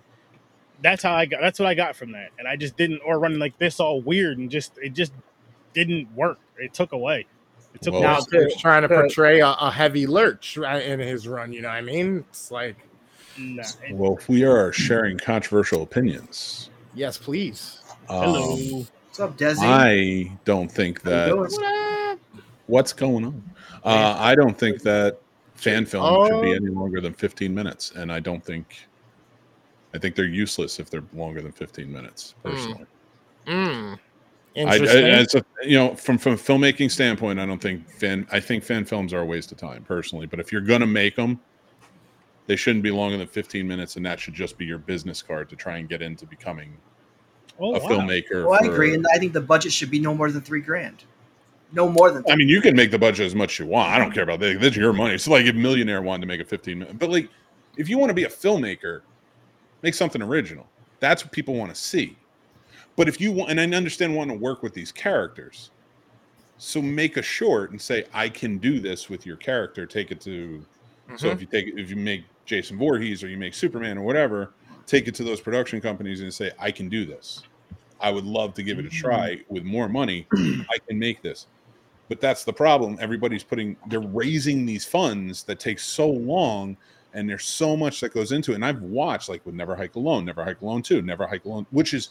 That's how I got. That's what I got from that, and I just didn't, or running like this all weird and just it just didn't work. It took away. It took Well, away. Now, He was trying to to- portray a, a heavy lurch right, in his run. You know what I mean? It's like, Nah, it- Well, we are sharing controversial opinions, yes, please. hello. um, What's up, Desi? I don't think How you that doing? What up? What's going on. Uh, I don't think that fan film should be Oh. any longer than 15 minutes, and I don't think. I think they're useless if they're longer than 15 minutes. Hmm. Personally, Mm. I, I, Interesting. as a, you know, from from a filmmaking standpoint, I don't think fan. I think fan films are a waste of time, personally. But if you're gonna make them, they shouldn't be longer than 15 minutes, and that should just be your business card to try and get into becoming Oh, a wow. filmmaker. Well, I for- agree, and I think the budget should be no more than three grand. No more than. I mean, you can make the budget as much as you want. I don't mm-hmm. care about that. That's your money. It's like if Millionaire wanted to make a 15 minute, but like if you want to be a filmmaker, make something original. That's what people want to see. But if you want, and I understand wanting to work with these characters, so make a short and say, I can do this with your character. Take it to, so mm-hmm. if you take, if you make Jason Voorhees or you make Superman or whatever, take it to those production companies and say, I can do this. I would love to give it a mm-hmm. try with more money. I can make this but that's the problem. Everybody's putting they're raising these funds that take so long and there's so much that goes into it. And i've watched like with never hike alone never hike alone 2 never hike alone which is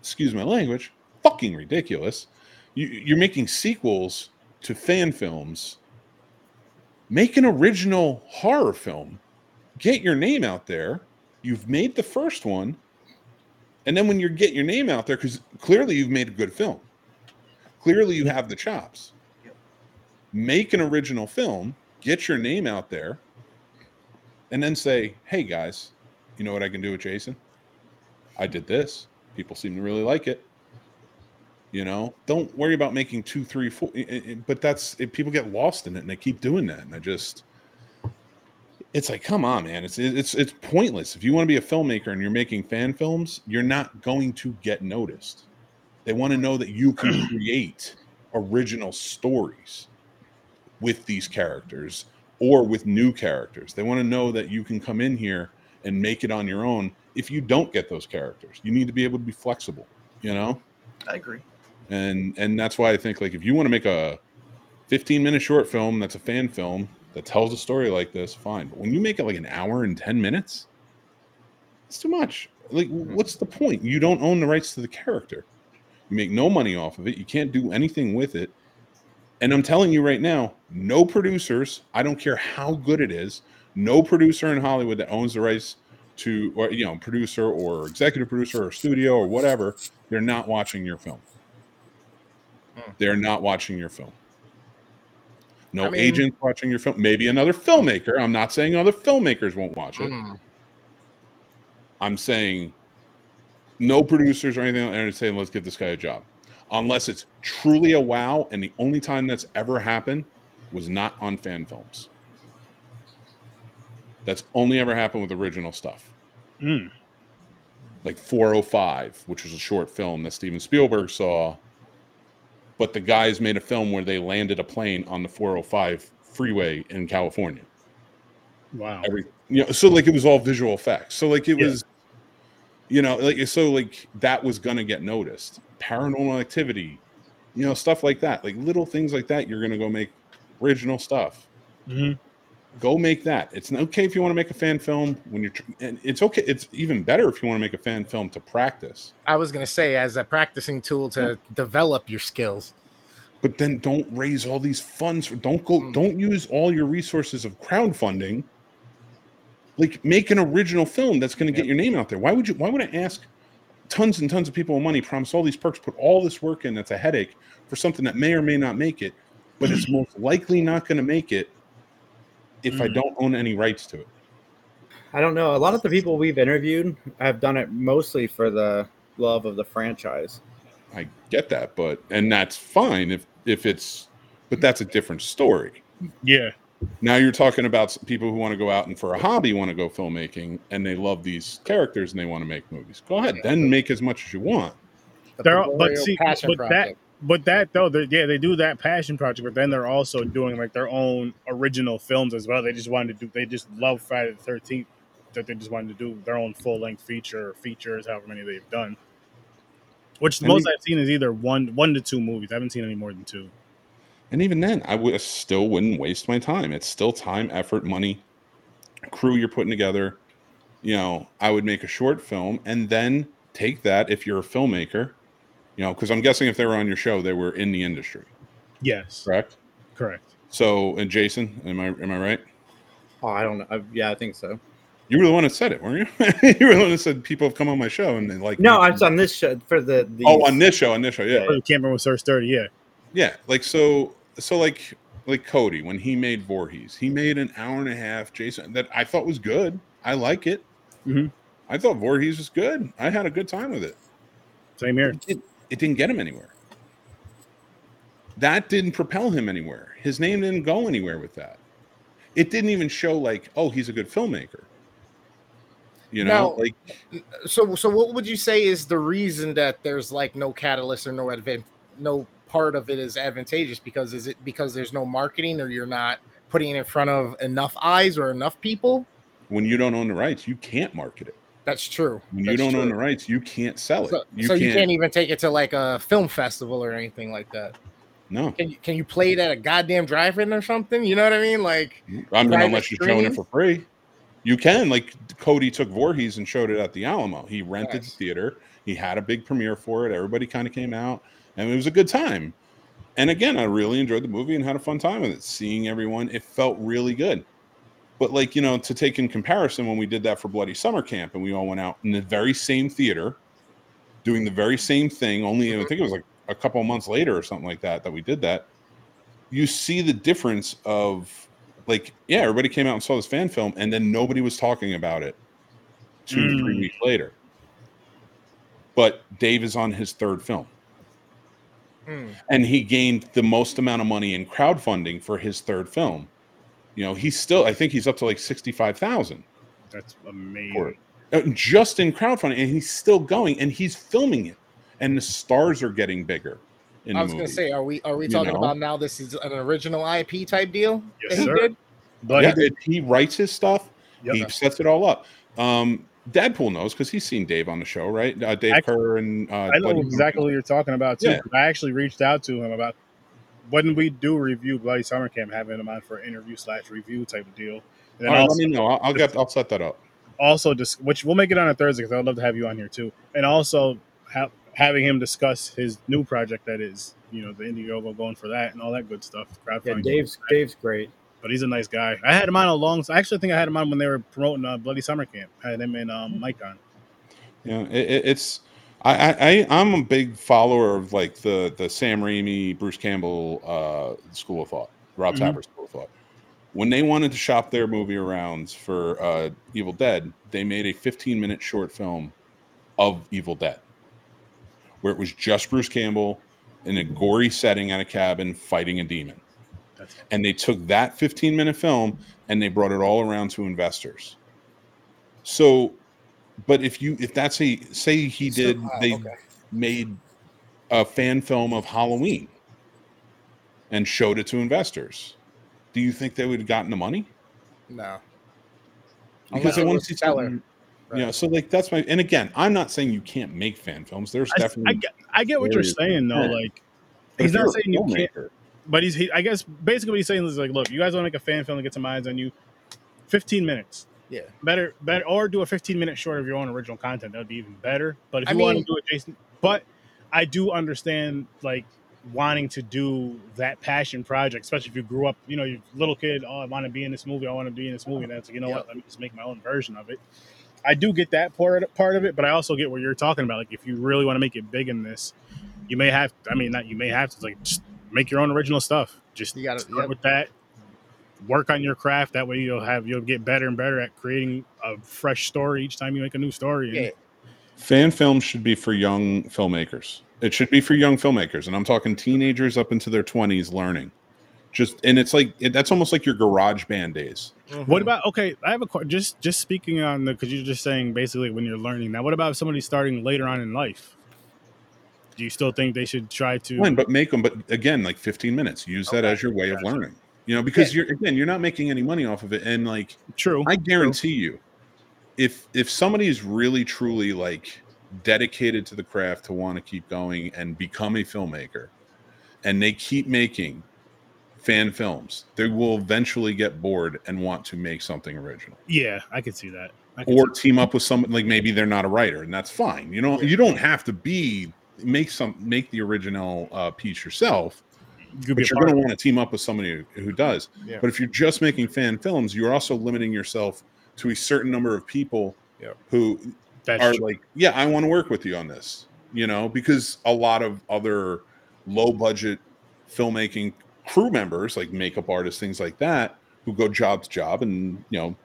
excuse my language fucking ridiculous. You, you're making sequels to fan films. Make an original horror film. Get your name out there. You've made the first one. And then when you get your name out there because clearly you've made a good film clearly you have the chops. Make an original film get your name out there and then say hey guys you know what i can do with jason? I did this. People seem to really like it. You know don't worry about making two three four but that's if people get lost in it and they keep doing that and i just it's like come on man. It's it's it's pointless. If you want to be a filmmaker and you're making fan films you're not going to get noticed they want to know that you can [clears throat] create original stories with these characters or with new characters. They want to know that you can come in here and make it on your own if you don't get those characters. You need to be able to be flexible, you know? I agree. And and that's why I think like if you want to make a 15 minute short film that's a fan film that tells a story like this, fine. But when you make it like an hour and 10 minutes, it's too much. Like mm-hmm. what's the point? You don't own the rights to the character. You make no money off of it. You can't do anything with it. And I'm telling you right now, no producers, I don't care how good it is, no producer in Hollywood that owns the rights to, or, you know, producer or executive producer or studio or whatever, they're not watching your film. Hmm. They're not watching your film. No I mean- agent watching your film. Maybe another filmmaker. I'm not saying other filmmakers won't watch it. Mm. I'm saying no producers or anything and saying let's give this guy a job. Unless it's truly a wow, and the only time that's ever happened was not on fan films. That's only ever happened with original stuff. Mm. Like 405, which was a short film that Steven Spielberg saw. But the guys made a film where they landed a plane on the 405 freeway in California Wow. every you know so like it was all visual effects so like it Yeah. was you know like so like that was gonna get noticed. Paranormal activity you know stuff like that. Like little things like that you're gonna go make original stuff. Hmm go make that. It's okay if you want to make a fan film when you're tr- and it's okay it's even better if you want to make a fan film to practice. I was gonna say as a practicing tool to develop your skills. but then don't raise all these funds for, don't go Mm. don't use all your resources of crowdfunding like make an original film that's going to get your name out there why would you why would i ask tons and tons of people money promise all these perks put all this work in that's a headache for something that may or may not make it but it's most [clears throat] likely not going to make it if i Mm. don't own any rights to it I don't know. A lot of the people we've interviewed have done it mostly for the love of the franchise. i get that but and that's fine if if it's but that's a different story Yeah. Now you're talking about people who want to go out and for a hobby want to go filmmaking and they love these characters and they want to make movies. Go ahead, then make as much as you want. The There are- Pagorio but see, passion but that- but that though, they're- yeah, they do that passion project, but then they're also doing like their own original films as well. They just wanted to do, they just love Friday the Thirteenth, that they just wanted to do their own full length feature features, however many they've done. Which the And most we- I've seen is either one one to two movies. I haven't seen any more than two. And even then, I would still wouldn't waste my time. It's still time, effort, money, crew you're putting together. You know, I would make a short film and then take that if you're a filmmaker, you know, because I'm guessing if they were on your show, they were in the industry, Yes, correct? correct. So, and Jason, am I am I right? Oh, I don't know. I, yeah, I think so. You were the one that said it, weren't you? [laughs] you were the one that said people have come on my show and they like. No, me. I was on this show for the. the Oh, on this show, on this show, yeah. For the camera was Sir Sturdy, yeah. Yeah, like so so like like Cody when he made Voorhees, he made an hour and a half Jason that I thought was good. I like it. Mhm. I thought Voorhees was good. I had a good time with it. Same here. It, did- it didn't get him anywhere. That didn't propel him anywhere. His name didn't go anywhere with that. It didn't even show like, oh, he's a good filmmaker. You know, No. like So, so what would you say is the reason that there's like no catalyst or no advan- no part of it is advantageous? Because is it because there's no marketing or you're not putting it in front of enough eyes or enough people? when you don't own the rights, you can't market it. That's true. When you don't own the rights, you can't sell it. So, you, so can't, you can't even take it to like a film festival or anything like that. No, Can you, can you play it at a goddamn drive-in or something? You know what I mean? Like, I mean, unless you're showing it for free, you can. Like Cody took Voorhees and showed it at the Alamo. He rented Nice. the theater. He had a big premiere for it. Everybody kind of came out, and it was a good time. And again, I really enjoyed the movie and had a fun time with it. Seeing everyone, it felt really good. But like you know, to take in comparison, when we did that for Bloody Summer Camp, and we all went out in the very same theater, doing the very same thing. Only I think it was like a couple of months later or something like that that we did that. You see the difference of like yeah everybody came out and saw this fan film and then nobody was talking about it two three Mm. weeks later but dave is on his third film hmm, and he gained the most amount of money in crowdfunding for his third film you know he's still i think he's up to like 65000 That's amazing. it uh, just in crowdfunding and he's still going and he's filming it and the stars are getting bigger in I was gonna say, are we are we You talking know? about now? This is an original IP type deal Yes, that he sir. did. But yeah, it- he writes his stuff Yep. he sets it all up um Dadpool knows because he's seen Dave on the show, right? Uh, Dave I- Kerr and uh, I know Buddy- exactly what you're talking about too. Yeah. 'cause I actually reached out to him about when we do review Bloody Summer Camp, having him on for an interview slash review type of deal. And then All right, also, let me know. I'll, I'll get. I'll set that up. also dis- which we'll make it on a Thursday because I'd love to have you on here too. And also ha- having him discuss his new project that is, you know, the Indiegogo going for that and all that good stuff. Yeah, Crowdfunding. Dave's Dave's great. But he's a nice guy. I had him on a long. I actually think I had him on when they were promoting uh, Bloody Summer Camp. I had him and um, Mike on. Yeah, it, it, it's. I, I I- I'm a big follower of like the the Sam Raimi, Bruce Campbell uh, school of thought, Rob Mhm. Tapert school of thought. When they wanted to shop their movie around for uh, Evil Dead, they made a 15 minute short film of Evil Dead, where it was just Bruce Campbell in a gory setting at a cabin fighting a demon. That's and they took that 15 minute film and they brought it all around to investors so but if you if that's a say he So- did ah, they okay. made a fan film of halloween and showed it to investors do you think they would have gotten the money No. because they want to see stellar. something you know so like that's my and again i'm not saying you can't make fan films there's I, definitely I get, I get what you're areas saying though. you. Like but he's if not you're a saying you can't, filmmaker, but he's. He, I guess basically what he's saying is like, look, you guys want to make a fan film and get some eyes on you. 15 minutes. Yeah. Better, better, or do a 15 minute short of your own original content. That would be even better. But if I you want mean- to do it, Jason, but I do understand like wanting to do that passion project, especially if you grew up, you know, you're a little kid. Oh, I want to be in this movie. I want to be in this movie. And that's like, you know Yeah. what? Let me just make my own version of it. I do get that part part of it, but I also get what you're talking about. Like, if you really want to make it big in this, you may have. I mean, not you may have to like just make your own original stuff. Just You gotta- start yep. with that. Work on your craft. That way, you'll have you'll get better and better at creating a fresh story each time you make a new story. Yeah. fan films should be for young filmmakers it should be for young filmmakers and i'm talking teenagers up into their 20s learning just and it's like it, that's almost like your garage band days mm-hmm. What about okay? I have a que- just just speaking on the because you're just saying basically when you're learning now. What about if somebody starting later on in life? Do you still think they should try to? Fine, but make them. But again, like 15 minutes. Use that as your way of learning. You know, because you're again, you're not making any money off of it, and like True. I guarantee you, if if somebody is really truly like dedicated to the craft to want to keep going and become a filmmaker, and they keep making fan films, they will eventually get bored and want to make something original yeah, I could see that. Or team up with someone like maybe they're not a writer and that's fine you know you don't have to be make some make the original uh, piece yourself see- could be but you're going to want to team up with somebody who, who does Yeah. but if you're just making fan films you're also limiting yourself to a certain number of people Yeah. who. That's are true. like yeah i want to work with you on this you know because a lot of other low budget filmmaking crew members like makeup artists things like that who go job to job and you know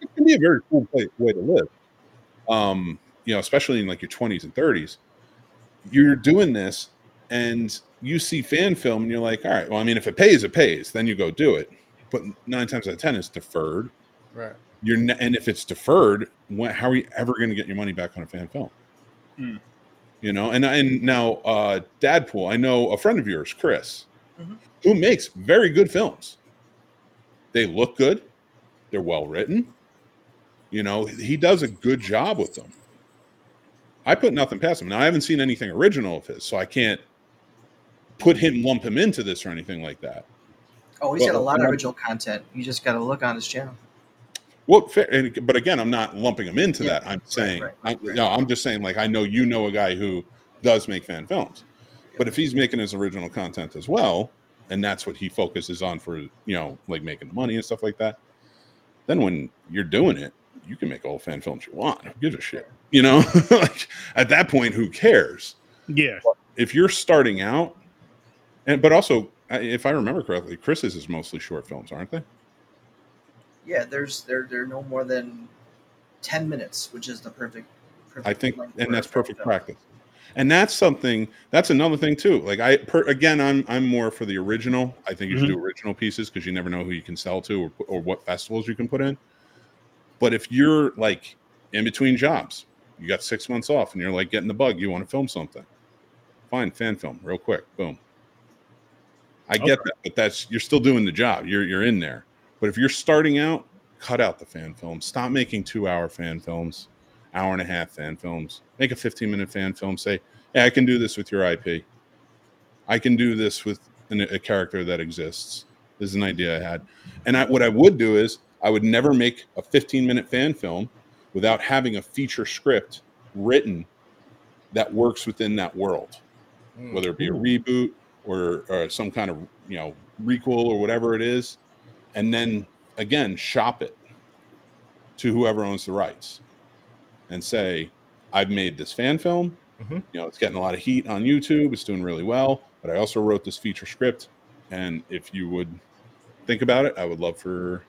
it can be a very cool play, way to live. Um you know especially in like your 20s and 30s you're doing this and you see fan film and you're like all right well i mean if it pays it pays. Then you go do it. But nine times out of ten it's deferred. Right. you're ne- and if it's deferred when, how are you ever going to get your money back on a fan film? Hmm. you know and and now uh dadpool i know a friend of yours chris Mhm. who makes very good films. They look good. They're well written you know he does a good job with them i put nothing past him now i haven't seen anything original of his so i can't put him lump him into this or anything like that Oh, he's got a lot of original content. You just got to look on his channel. Well, fair, and, but again, I'm not lumping him into Yeah, that. I'm right, saying, right, I, right. no, I'm just saying, like, I know you know a guy who does make fan films, but if he's making his original content as well, and that's what he focuses on for, you know, like making the money and stuff like that, then when you're doing it, you can make all fan films you want. Who gives a shit? You know, [laughs] like at that point, who cares? yeah, If you're starting out, and but also, if I remember correctly, Chris's is mostly short films, aren't they? Yeah, there's they're they're no more than ten minutes, which is the perfect. perfect I think, and that's perfect film. practice. And that's something. That's another thing too. Like I, per, again, I'm I'm more for the original. I think you should mm-hmm. do original pieces because you never know who you can sell to or or what festivals you can put in. But if you're like in between jobs, you got six months off, and you're like getting the bug, you want to film something, fine, fan film, real quick, boom. I get that, but that's you're still doing the job. You're you're in there. But if you're starting out, cut out the fan film. Stop making two hour fan films, hour and a half fan films. Make a 15 minute fan film. Say, hey, I can do this with your IP. I can do this with an, a character that exists. This is an idea I had. And I, what I would do is I would never make a 15 minute fan film without having a feature script written that works within that world Mm. whether it be a reboot or, or some kind of you know requel or whatever it is, and then again shop it to whoever owns the rights, and say, "I've made this fan film. Mhm. You know, it's getting a lot of heat on YouTube. It's doing really well, but I also wrote this feature script, and if you would think about it, I would love for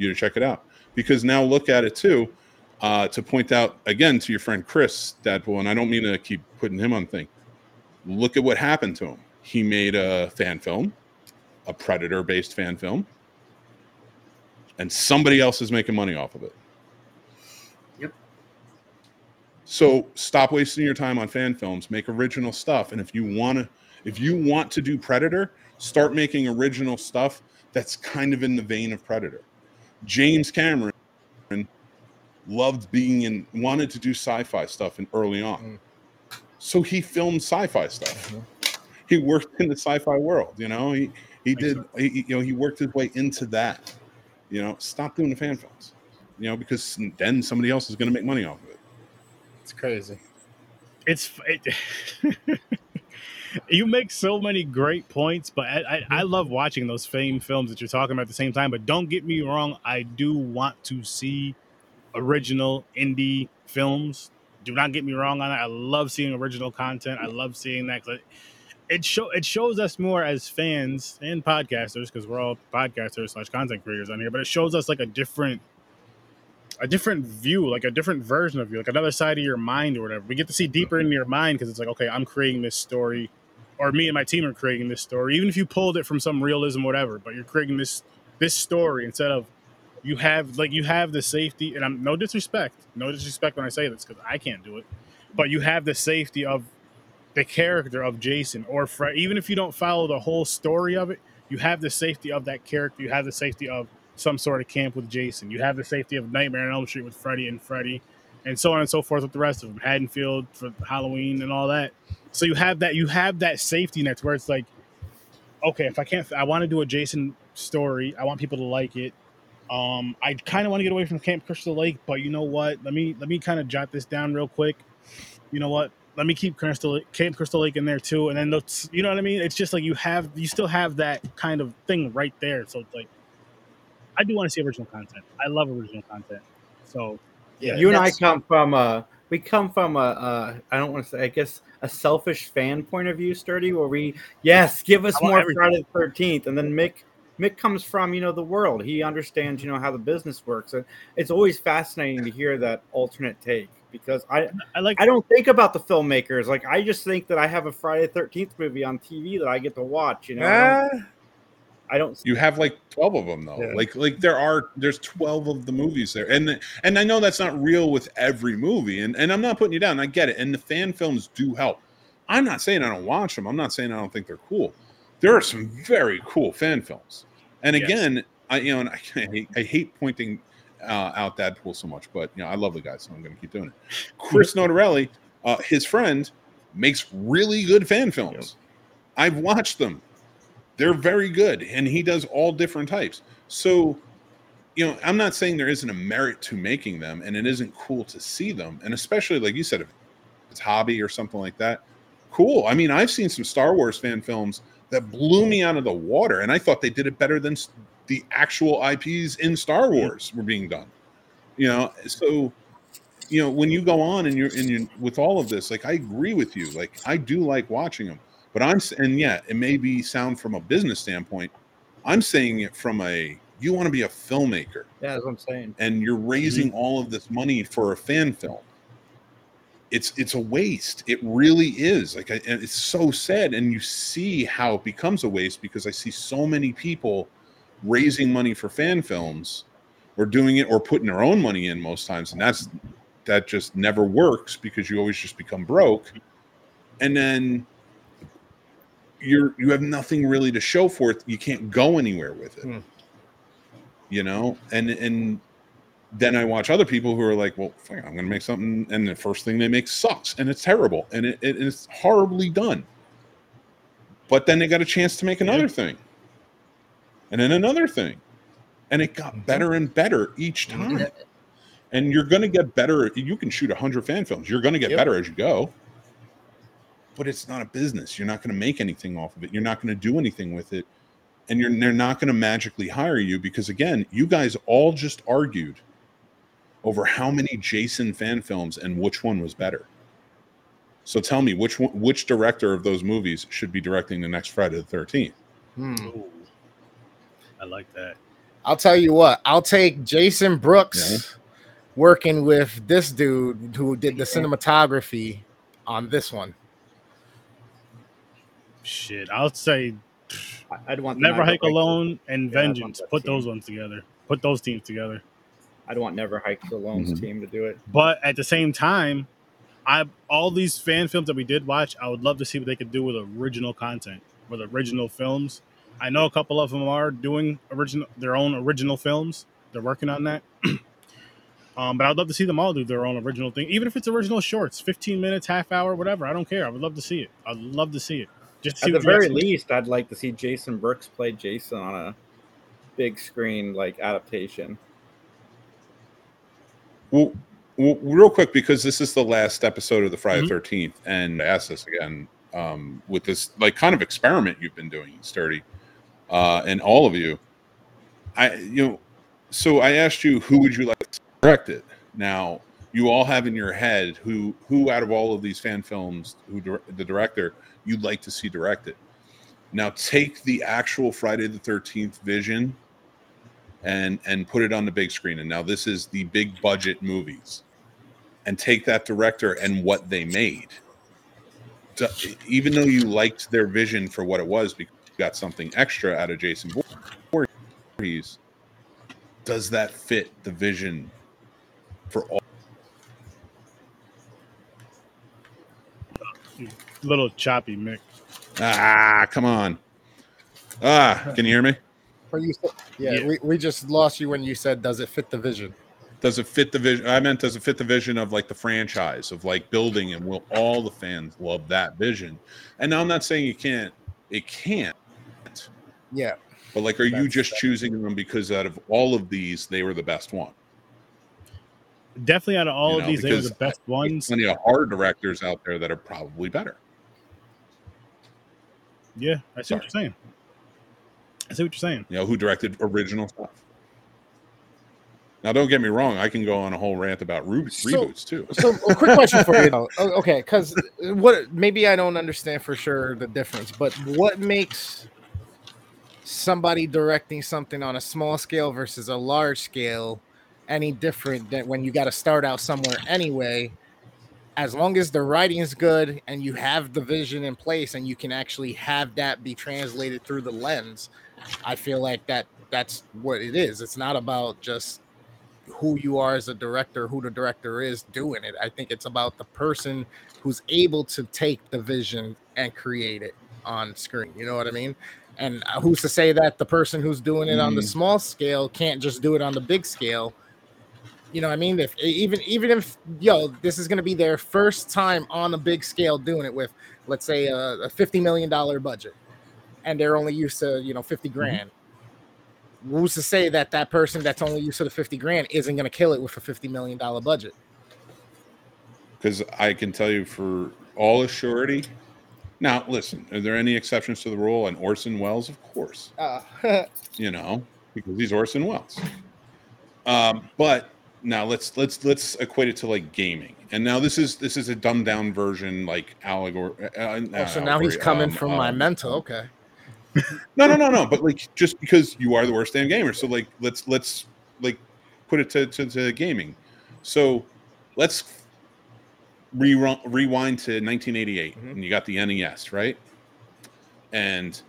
you to check it out because now look at it too." Uh, to point out again to your friend Chris Dadpool, and I don't mean to keep putting him on thing look at what happened to him. He made a fan film, a predator based fan film, and somebody else is making money off of it. Yep. So stop wasting your time on fan films, make original stuff. And if you want to if you want to do Predator, start making original stuff that's kind of in the vein of Predator. James Cameron loved being in wanted to do sci-fi stuff in early on. Mm. So he filmed sci-fi stuff. Mhm. He worked in the sci-fi world, you know. He he did he, you know he worked his way into that. You know, stop doing the fan films. You know, because then somebody else is going to make money off of it. It's crazy. it's it, [laughs] you make so many great points, but I, I, I mm-hmm. love watching those fame films that you're talking about at the same time. But don't get me wrong, I do want to see original indie films. Do not get me wrong on that. I love seeing original content. I love seeing that. It, it show it shows us more as fans and podcasters because we're all podcasters slash content creators on here. But it shows us like a different a different view, like a different version of you, like another side of your mind or whatever. We get to see deeper mm-hmm. into your mind because it's like, okay, I'm creating this story, or me and my team are creating this story. Even if you pulled it from some realism, whatever, but you're creating this this story instead of you have like you have the safety, and I'm no disrespect, no disrespect when I say this because I can't do it, but you have the safety of the character of Jason or Fred. Even if you don't follow the whole story of it, you have the safety of that character. You have the safety of some sort of camp with Jason. You have the safety of Nightmare on Elm Street with Freddy and Freddy, and so on and so forth with the rest of them. Haddonfield for Halloween and all that. So you have that. You have that safety net where it's like, okay, if I can't, I want to do a Jason story. I want people to like it. Um, I kind of want to get away from Camp Crystal Lake, but you know what? Let me let me kind of jot this down real quick. You know what? Let me keep Crystal Camp Crystal Lake in there too, and then those, you know what I mean? It's just like you have you still have that kind of thing right there. So it's like I do want to see original content. I love original content. So Yeah, you and I come from a we come from a, a I don't want to say I guess a selfish fan point of view, sturdy, where we yes give us more everything. Friday the Thirteenth, and then Mick Mick comes from you know the world. He understands you know how the business works, and it's always fascinating to hear that alternate take because I I like I don't think about the filmmakers like I just think that I have a Friday Thirteenth movie on TV that I get to watch. You know, I don't, You have like twelve of them though. Yeah. Like like there are there's twelve of the movies there, and and I know that's not real with every movie, and and I'm not putting you down. I get it, and the fan films do help. I'm not saying I don't watch them. I'm not saying I don't think they're cool. There are some very cool fan films, and Yes. again, I you know, and I, [laughs] I, hate, I hate pointing uh, out Dadpool so much, but you know, I love the guy, so I'm going to keep doing it. Chris Notarelli, uh, his friend, makes really good fan films. I've watched them they're very good and he does all different types. So you know i'm not saying there isn't a merit to making them and it isn't cool to see them and especially like you said if it's hobby or something like that cool. I mean i've seen some star wars fan films that blew me out of the water and i thought they did it better than the actual ips in star wars were being done. You know so you know when you go on and you're and you with all of this like i agree with you. Like i do like watching them but i'm and yeah it may be sound from a business standpoint i'm saying it from a you want to be a filmmaker. Yeah that's what I'm saying. and you're raising mm-hmm. all of this money for a fan film. It's it's a waste. It really is. Like I, and it's so sad and you see how it becomes a waste because i see so many people raising money for fan films or doing it or putting their own money in most times and that's that just never works because you always just become broke. And then you're you have nothing really to show for it you can't go anywhere with it. Hmm. you know? And and then i watch other people who are like well fuck i'm gonna make something and the first thing they make sucks and it's terrible and it, it- it's horribly done. But then they got a chance to make another thing. And then another thing. And it got better and better each time. Yeah. and you're going to get better you can shoot 100 fan films. You're going to get Yep. better as you go but it's not a business you're not going to make anything off of it you're not going to do anything with it and you're they're not going to magically hire you because again you guys all just argued over how many jason fan films and which one was better so tell me which one which director of those movies should be directing the next friday the 13th hmm. I like that. I'll tell you what. I'll take Jason Brooks working with this dude who did the cinematography on this one. Shit, I'll say I- I'd want Never Hike Hikes- Alone and Yeah, Vengeance. Put team. those ones together. Put those teams together. I'd want Never Hike Alone's Mhm. team to do it. But at the same time, I all these fan films that we did watch, I would love to see what they could do with original content, with original films. I know a couple of them are doing original their own original films. They're working on that. [clears throat] um, but I'd love to see them all do their own original thing, even if it's original shorts, fifteen minutes, half hour, whatever. I don't care. I would love to see it. I'd love to see it. Just At the very next- least, I'd like to see Jason Brooks play Jason on a big screen like adaptation. Well, well, real quick, because this is the last episode of the Friday Mhm. 13th, and I ask this again um, with this like kind of experiment you've been doing, Sturdy, uh, and all of you. I, you know, so I asked you who would you like to direct it. Now, you all have in your head who who out of all of these fan films, who the director you'd like to see directed. Now, take the actual Friday the 13th vision and and put it on the big screen and now this is the big budget movies and take that director and what they made to, even though you liked their vision for what it was because you got something extra out of jason Voorhees does that fit the vision for all? Hmm. Little choppy, Mick. Ah, come on. Ah, can you hear me? Or you said, yeah, Yeah. We, we just lost you when you said, "Does it fit the vision?" Does it fit the vision? I meant, does it fit the vision of like the franchise of like building and will all the fans love that vision? And now I'm not saying you can't, it can't, Yeah, but like, are you That's- just choosing them because out of all of these, they were the best one? Definitely out of all You of these, they were the best ones. Plenty of hard directors out there that are probably better. Yeah, I see what you're saying. I see what you're saying. You know, who directed original stuff. Now, don't get me wrong. I can go on a whole rant about re- So- reboots too. So, a quick question for [laughs] you, though. Okay, because what maybe I don't understand for sure the difference, but what makes somebody directing something on a small scale versus a large scale any different than when you got to start out somewhere anyway? As long as the writing is good and you have the vision in place and you can actually have that be translated through the lens, I feel like that that's what it is. It's not about just who you are as a director, who the director is doing it. I think it's about the person who's able to take the vision and create it on screen. You know what I mean? And uh, who's to say that the person who's doing it on the Mm. small scale can't just do it on the big scale? You know what I mean? If even even if yo, this is gonna be their first time on a big scale doing it with, let's say, a, a fifty million dollar budget, and they're only used to you know fifty grand who's to say that that person that's only used to the 50 grand isn't going to kill it with a 50 million dollar budget because I can tell you for all assurity. Now, listen, are there any exceptions to the rule? And Orson Welles, of course, uh, [laughs] you know, because he's Orson Welles. Um, but now let's let's let's equate it to like gaming. And now this is this is a dumbed down version, like allegory. Uh, oh, so now he's coming um, from my um, mental okay [laughs] No, no, no, no. But like, just because you are the worst damn gamer, so like, let's let's like put it to to, to gaming. So let's rerun, rewind to 1988, Mhm. and you got the NES, right? And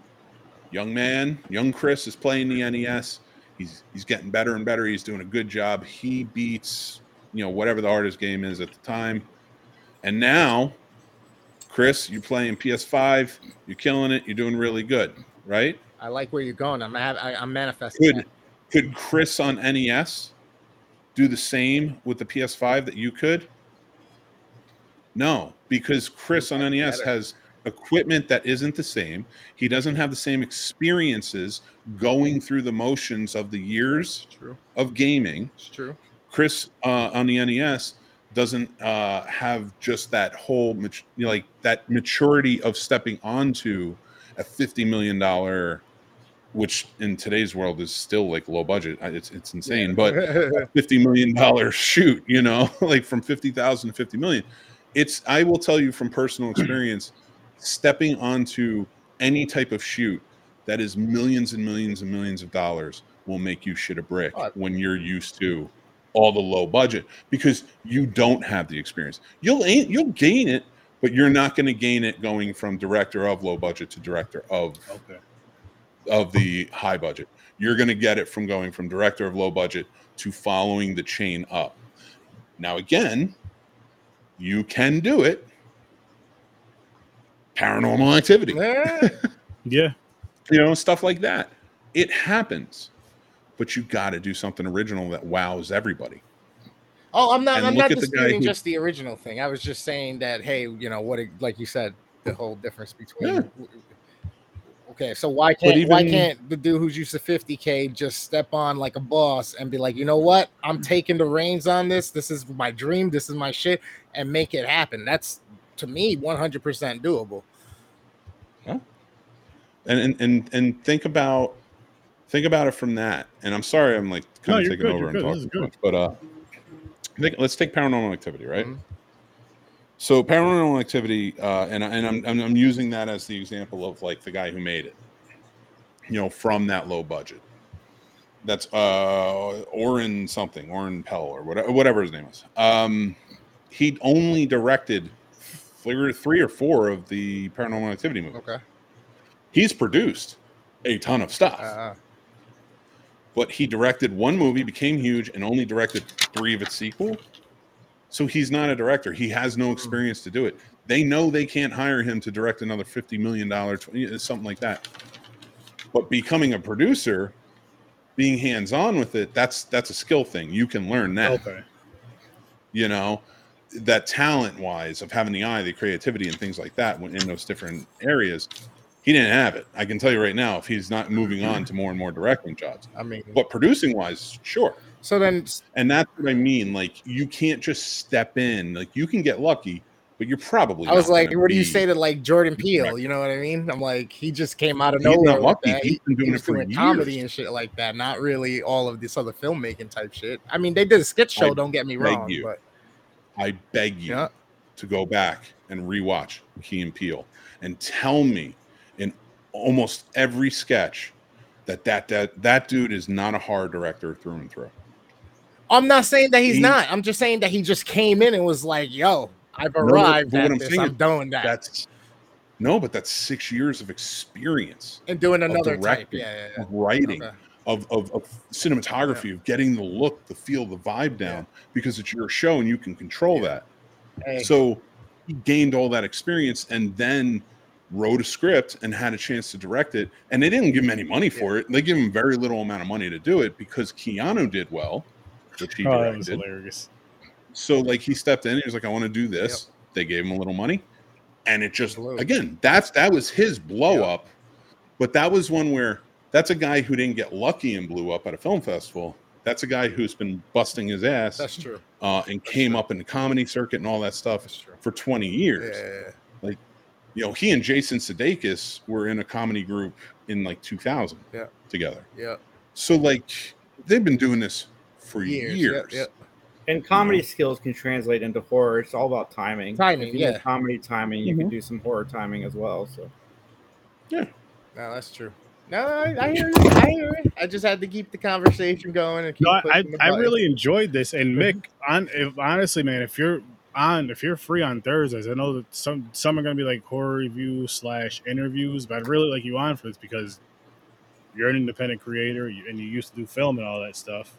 young man, young Chris is playing the NES. He's he's getting better and better. He's doing a good job. He beats you know whatever the hardest game is at the time, and now. Chris, you're playing PS5. You're killing it. You're doing really good, right? i like where you're going i'm have, I, i'm manifesting Could that. could Chris on NES do the same with the PS5 that you could? No, because Chris on NES Better. has equipment that isn't the same. He doesn't have the same experiences going through the motions of the years true of gaming. it's true Chris uh, on the NES doesn't uh, have just that whole mat- you know, like that maturity of stepping onto a fifty million dollar, which in today's world is still like low budget. It's it's insane, but [laughs] fifty million dollar shoot, you know, [laughs] like from fifty thousand to fifty million. It's I will tell you from personal [clears throat] experience, stepping onto any type of shoot that is millions and millions and millions of dollars will make you shit a brick when you're used to all the low budget because you don't have the experience. You'll you'll gain it, but you're not going to gain it going from director of low budget to director of Okay. of the high budget. You're going to get it from going from director of low budget to following the chain up. Now, again, you can do it. Paranormal activity, Eh, [laughs] Yeah. you know, stuff like that. It happens, but you got to do something original that wows everybody. oh i'm not And i'm not at the disputing who- just the original thing. I was just saying that hey you know what it, like you said the whole difference between okay so why can't why can't the dude who's used to 50k just step on like a boss and be like you know what? I'm taking the reins on this. This is my dream. This is my shit and make it happen. That's to me 100% doable Yeah. and and and, and think about think about it from that. And I'm sorry, I'm like No, kind of taking good, over and good, talking too much, but uh, think, let's take paranormal activity, right? Mhm. So paranormal activity, uh, and and I'm, I'm I'm using that as the example of like the guy who made it, you know, from that low budget. That's uh Oren something, Oren Pell or whatever whatever his name is. Um, he only directed three three or four of the paranormal activity movies okay he's produced a ton of stuff uh, but he directed one movie, became huge, and only directed three of its sequel. So he's not a director. He has no experience to do it. They know they can't hire him to direct another fifty million dollar, something like that. But becoming a producer, being hands on with it, that's that's a skill thing. You can learn that. Okay. You know, that talent wise of having the eye, the creativity, and things like that when in those different areas. He didn't have it. I can tell you right now, if he's not moving on to more and more directing jobs, I mean, but producing wise, sure. so then And that's what I mean. Like you can't just step in. Like you can get lucky, but you're probably. I was like, what do you say to like Jordan Peele? You know what I mean? I'm like, he just came out of He's nowhere. not with lucky. that. He's been doing he it for doing years. comedy and shit like that. Not really all of this other filmmaking type shit. I mean, they did a sketch show. I don't get me wrong, you. but I beg you yeah, to go back and rewatch Key and Peele and tell me in almost every sketch that that that that dude is not a horror director through and through. I'm not saying that he's He- not. I'm just saying that he just came in and was like, "Yo, I've no, arrived but what at I'm this. saying I'm is doing that That's no, but that's six years of experience and doing another type." directing, Yeah, yeah, yeah. of writing, Okay. Of, of, of cinematography, of getting the look, the feel, the vibe down because it's your show and you can control Yeah. that. Hey, So he gained all that experience and then wrote a script and had a chance to direct it. And they didn't give him any money for it. They give him very little amount of money to do it because Keanu did well, which he Oh, that was directed. hilarious. So like he stepped in, he was like, I want to do this. They gave him a little money. And it just again, that's that was his blow Yep. up. But that was one where that's a guy who didn't get lucky and blew up at a film festival. That's a guy who's been busting his ass that's true. uh, and came up in the comedy circuit and all that stuff That's true. for 20 years. yeah, yeah. You know, he and Jason Sudeikis were in a comedy group in like 2000 Yeah. together. yeah. So like they've been doing this for Years, years. yeah, yeah. And comedy skills can translate into horror. It's all about timing. Timing, If you yeah. comedy timing, you can do some horror timing as well. So yeah, No, that's true. No, I, I hear you. I hear you. I just had to keep the conversation going and keep. No, I, I really enjoyed this. And [laughs] Mick, on if honestly, man, if you're on, if you're free on Thursdays, I know that some some are gonna be like horror review slash interviews, but I'd really like you on for this because you're an independent creator and you used to do film and all that stuff.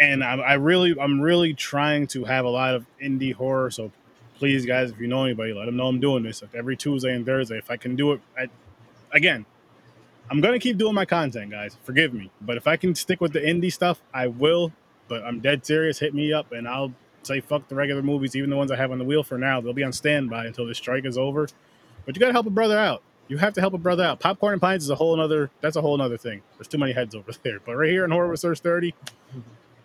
And I'm, I really, I'm really trying to have a lot of indie horror. So please, guys, if you know anybody, let them know I'm doing this like every Tuesday and Thursday. If I can do it, I, again, I'm gonna keep doing my content, guys. Forgive me, but if I can stick with the indie stuff, I will. But I'm dead serious. Hit me up, and I'll say fuck the regular movies, even the ones I have on the wheel for now. They'll be on standby until the strike is over. But you gotta help a brother out. You have to help a brother out. Popcorn and Pines is a whole another. That's a whole other thing. There's too many heads over [laughs] there. But right here in Horror with Sir Sturdy,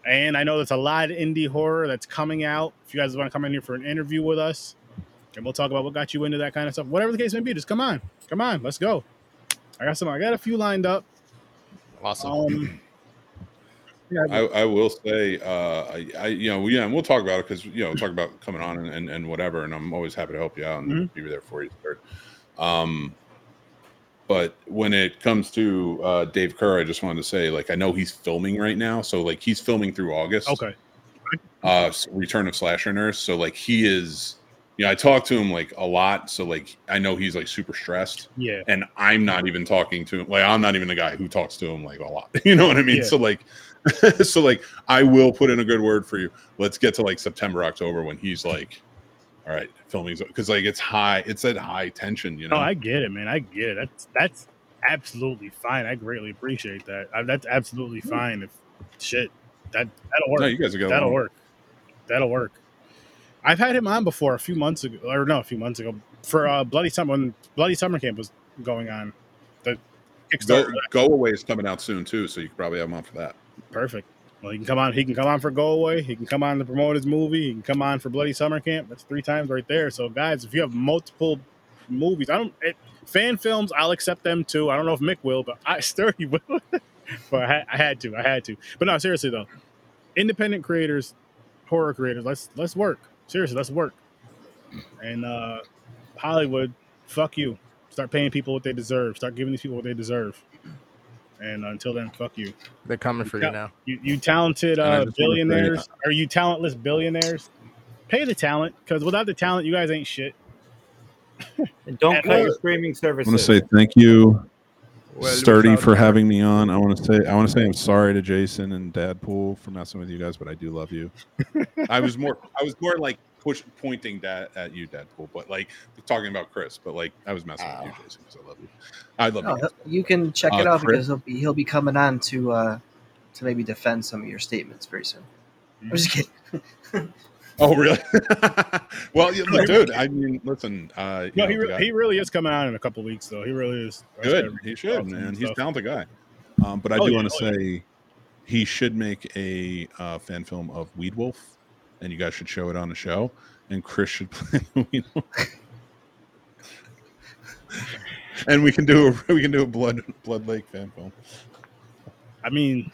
and I know there's a lot of indie horror that's coming out. If you guys want to come in here for an interview with us, and we'll talk about what got you into that kind of stuff. Whatever the case may be, just come on, come on, let's go. I got some. I got a few lined up. Awesome. Um, [clears throat] yeah, I, I will say, uh, I, I, you know, yeah, and we'll talk about it because you know, talk about coming on and, and, and whatever, and I'm always happy to help you out and Mhm. be there for you. Third. Um, but when it comes to uh, Dave Kerr, I just wanted to say, like, I know he's filming right now, so like he's filming through August. okay. Uh, s- Return of Slasher Nurse, so like he is. You know, I talk to him like a lot, so like I know he's like super stressed Yeah. and I'm not even talking to him. Like I'm not even the guy who talks to him like a lot. [laughs] You know what I mean? Yeah. So like, [laughs] so like I will put in a good word for you. Let's get to like September, October when he's like, all right, filming because like it's high. It's at high tension. You oh, know. No, I get it, man. I get it. That's that's absolutely fine. I greatly appreciate that. I, that's absolutely fine. If shit, that that'll work. no, you guys are going. that'll work. That'll work. I've had him on before a few months ago, or no, a few months ago for uh, Bloody Summer when Bloody Summer Camp was going on. The Go, Kickstarter, go away is coming out soon too, so you could probably have him on for that. perfect. Well, he can come on. He can come on for Go Away. He can come on to promote his movie. He can come on for Bloody Summer Camp. That's three times right there. So, guys, if you have multiple movies, I don't it, fan films. I'll accept them too. I don't know if Mick will, but I [laughs] Sturdy will. but I, I had to. I had to. But no, seriously though, independent creators, horror creators, let's let's work. Seriously, let's work. And uh Hollywood, fuck you. Start paying people what they deserve. Start giving these people what they deserve. And until then, fuck you. They're coming for you Yeah. now. You, you talented uh, just wanna say- billionaires, or you talentless billionaires, pay the talent because without the talent, you guys ain't shit. and don't And cut your streaming services. I want to say thank you. Well, Sturdy for having me on. I want to say I want to say I'm sorry to Jason and Dadpool for messing with you guys, but I do love you. [laughs] I was more I was more like push pointing that at you, Dadpool, but like talking about Chris, but like I was messing with you, Jason, because I love you. I love No, you. you can check it Uh, out Chris- because he'll be he'll be coming on to uh, to maybe defend some of your statements very soon. I'm just kidding. [laughs] Oh, really? [laughs] well, yeah, look, dude. I mean, listen. Uh, No, know, he, re- he really is coming out in a couple weeks, though. He really is. Good. He should, man. He's a stuff. talented guy. Um, but I Oh, do yeah, want to oh, yeah. say he should make a uh, fan film of Weed Wolf, and you guys should show it on the show. And Chris should [laughs] play the Weed Wolf. and we can do a [laughs] we can do a blood blood lake fan film. I mean,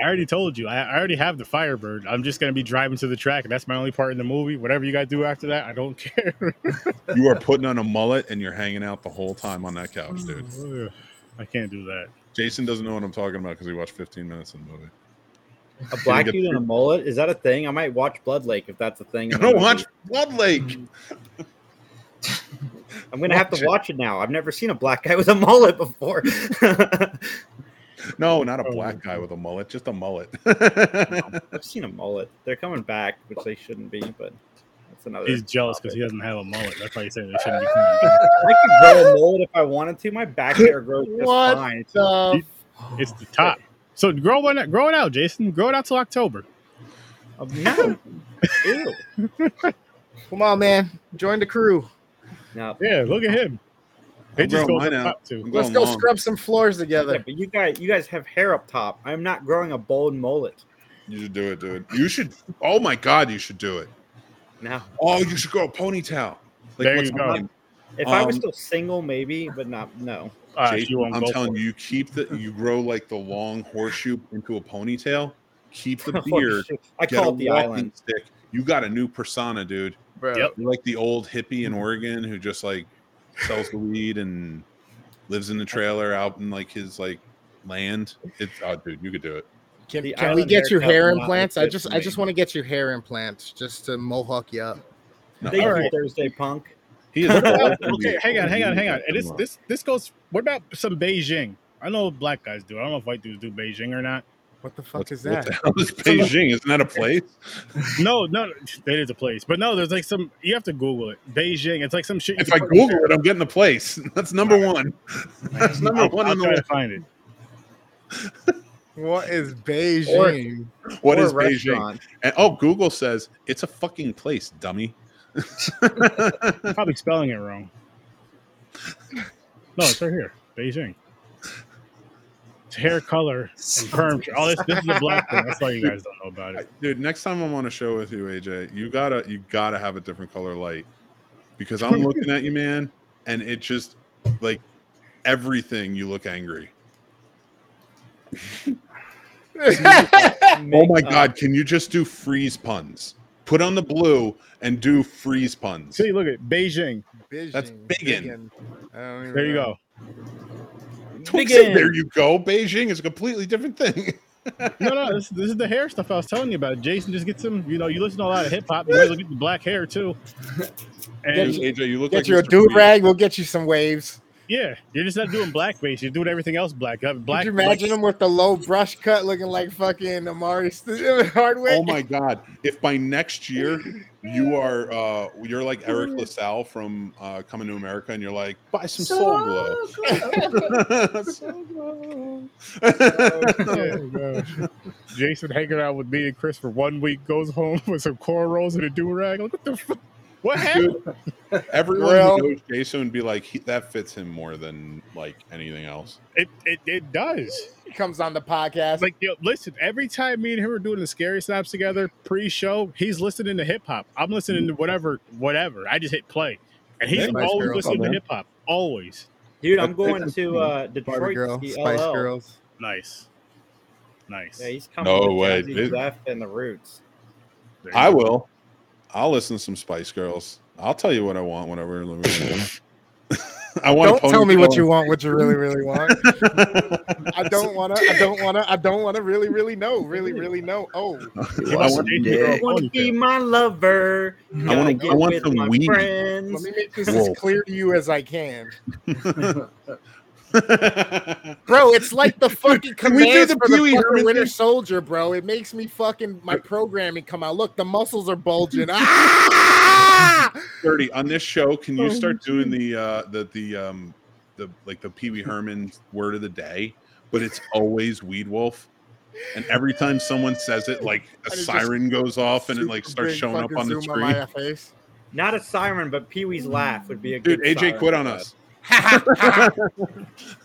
I already told you. I, I already have the Firebird. I'm just gonna be driving to the track, and that's my only part in the movie. Whatever you guys do after that, I don't [laughs] care. You are putting on a mullet and you're hanging out the whole time on that couch, dude. [sighs] I can't do that. Jason doesn't know what I'm talking about because he watched 15 minutes of the movie. A black get dude and a mullet is that a thing? I might watch Blood Lake if that's a thing. I don't watch Blood Lake. [laughs] I'm gonna have to watch it now. I've never seen a black guy with a mullet before. [laughs] No, not a Oh. black guy with a mullet, just a mullet. [laughs] I've seen a mullet. They're coming back, which they shouldn't be, but that's another. He's jealous because he doesn't have a mullet. That's why he's saying they [laughs] shouldn't be coming. back. I could grow a mullet if I wanted to. My back hair grows just What? fine. The It's the top. So grow one, grow it out, Jason. Grow it out till October. No. Ew. Come on, man. Join the crew. No. Yeah, look at him. I'm It just goes up out. too. Let's go long. scrub some floors Yeah, together. but you guys, you guys have hair up top. I'm not growing a bold mullet. You should do it, dude. You should. Oh my god, you should do it. No. Oh, you should grow a ponytail. There you go. name? If I was Um, still single, maybe, but not. No. Uh, Jason, I'm telling you, you keep the you grow like the long horseshoe into a ponytail. Keep the [laughs] beard. shit. I get call it the island. stick. You got a new persona, dude. Bro. Yep. You're like the old hippie in Oregon who just like sells the weed and lives in the trailer out in like his like land. It's oh, dude, you could do it. Can, can we get your hair implants? I just I just want to get your hair implants just to mohawk you up. No, Thank you, right. Thursday Punk. he is. [laughs] okay, hang on, hang on, hang on. And this this this goes. What about some Beijing? I know black guys do. I don't know if white dudes do Beijing or not. What the fuck What, is what that? the hell is Beijing? Isn't that a place? [laughs] No, no, that is a place. But no, there's like some. You have to Google it. Beijing. It's like some shit. If I Google it, I'm getting the place. [laughs] That's number one. [laughs] That's number I'll, one I'll on try the to find it. What is Beijing? What Or is Beijing? And oh, Google says it's a fucking place, dummy. Probably spelling it wrong. No, it's right here. Beijing. It's hair color and [laughs] perm. All this this is a black thing. That's why you guys don't know about it. [laughs] Dude, next time I'm on a show with you, AJ, you gotta you gotta have a different color light because I'm looking at you, man, and it just like everything you look angry. [laughs] Oh my god, can you just do freeze puns? Put on the blue and do freeze puns. See, look at Beijing. Beijing. That's biggin. I don't even There you know. go. Don't say, there you go. Beijing is a completely different thing. [laughs] No, no, this, this is the hair stuff I was telling you about. Jason just gets some. You know, you listen to a lot of hip hop. You guys will get the black hair too. [laughs] And AJ, you look Get like you a Mr. do rag. We'll get you some waves. Yeah, you're just not doing black base. You're doing everything else black. You have black. Could you imagine him with the low brush cut, looking like fucking Omari [laughs] Hardwick? Oh my god! If by next year you [laughs] are uh you're like Eric LaSalle from uh Coming to America, and you're like, buy some Soul Glo. [laughs] Soul Glo. Oh. Jason hanging out with me and Chris for one week, goes home with some cornrows and a do rag. Like, what the fuck? What happened? Everyone Well- knows Jason would be like, he, that fits him more than like anything else. It, it it does. He comes on the podcast. Like, yo, listen, every time me and him are doing the scary snaps together pre-show, he's listening to hip hop. I'm listening to whatever, whatever. I just hit play, and he's Hey, Spice always listening to hip hop. Always Dude, I'm going to uh, Barbie Detroit Girl, to see Spice LL. Girls. nice, nice. Yeah, he's coming. No with way, Jazzy dude. Jeff and the Roots. I go. will. I'll listen to some Spice Girls. I'll tell you what I want whenever. I want. [laughs] Don't tell me what you want, what you really, really want. I [laughs] don't wanna. I don't wanna. I don't wanna really, really know. Really, really know. Oh, He I want, to dick. grow a Want to be my lover? I Gotta wanna- I want with some my weed. let me make this Whoa. as clear to you as I can. [laughs] [laughs] Bro, it's like the fucking Can [laughs] we do the for Pee Wee fucking Herman Winter? Soldier, bro. It makes me fucking my programming come out. Look, the muscles are bulging. [laughs] Ah! 30 on this show can Oh, you start doing the uh the the um the like the pee-wee herman word of the day but it's always weed wolf and every time someone says it like a it siren goes off and it like starts showing up on the screen my. Not a siren, but Pee Wee's laugh would be a dude good. aj siren quit on us [laughs] I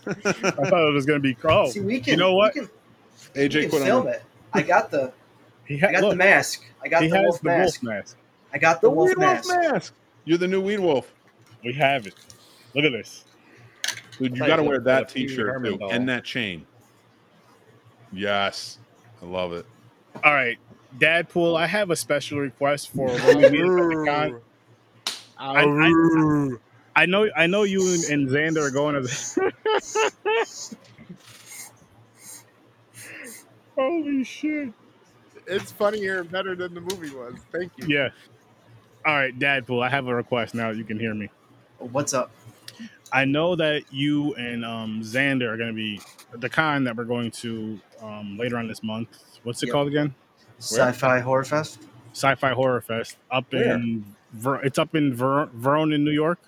thought it was gonna be oh, See, we can. you know what? We can, aj we can quit film us it. I got the. He I got look, the mask. I got he the has wolf the mask. wolf mask. I got the the wolf weed wolf mask. mask you're the new weed wolf We have it. Look at this. dude you got to wear that a Pee Wee t-shirt too and that chain yes i love it All right, Dadpool. I have a special request for when we meet at the con. I, I, I know, I know you and, and Xander are going to. The... [laughs] Holy shit! It's funnier and better than the movie was. Thank you. Yeah. All right, Dadpool. I have a request now. You can hear me. What's up? I know that you and um, Xander are going to be the con that we're going to um, later on this month. What's it Yep. called again? Sci-fi horror fest. Sci-Fi Horror Fest up Where? in Ver- it's up in Ver- Vernon, New York,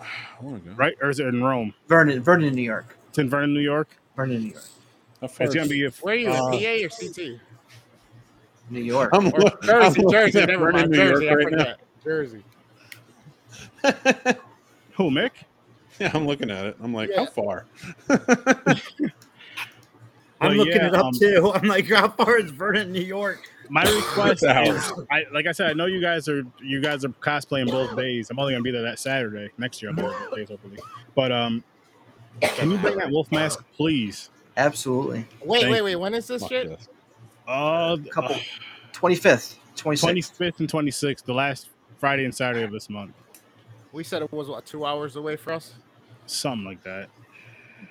I want to go. right? Or is it in Rome? Vernon, Vernon, New York. It's in Vernon, New York. Vernon, New York. It's gonna be a Where are you? uh, PA or CT? New York. I'm, Or look- Jersey, I'm looking Jersey, never Vernon, mind. New Jersey, York I right now. forget. Jersey. [laughs] [laughs] who, Mick? Yeah, I'm looking at it. I'm like, how far? [laughs] I'm looking yeah, it up um, too. I'm like, how far is Vernon, New York? My [laughs] request is, I, like I said, I know you guys are you guys are cosplaying both days. I'm only gonna be there that Saturday. Next year, I'll be there both days hopefully. But um, can you bring that wolf mask, please? Absolutely. Wait, Thank wait, wait. When is this shit? yes. Uh, Couple. 25th, 26th. twenty fifth and twenty sixth, the last Friday and Saturday of this month, We said it was what two hours away for us. something like that.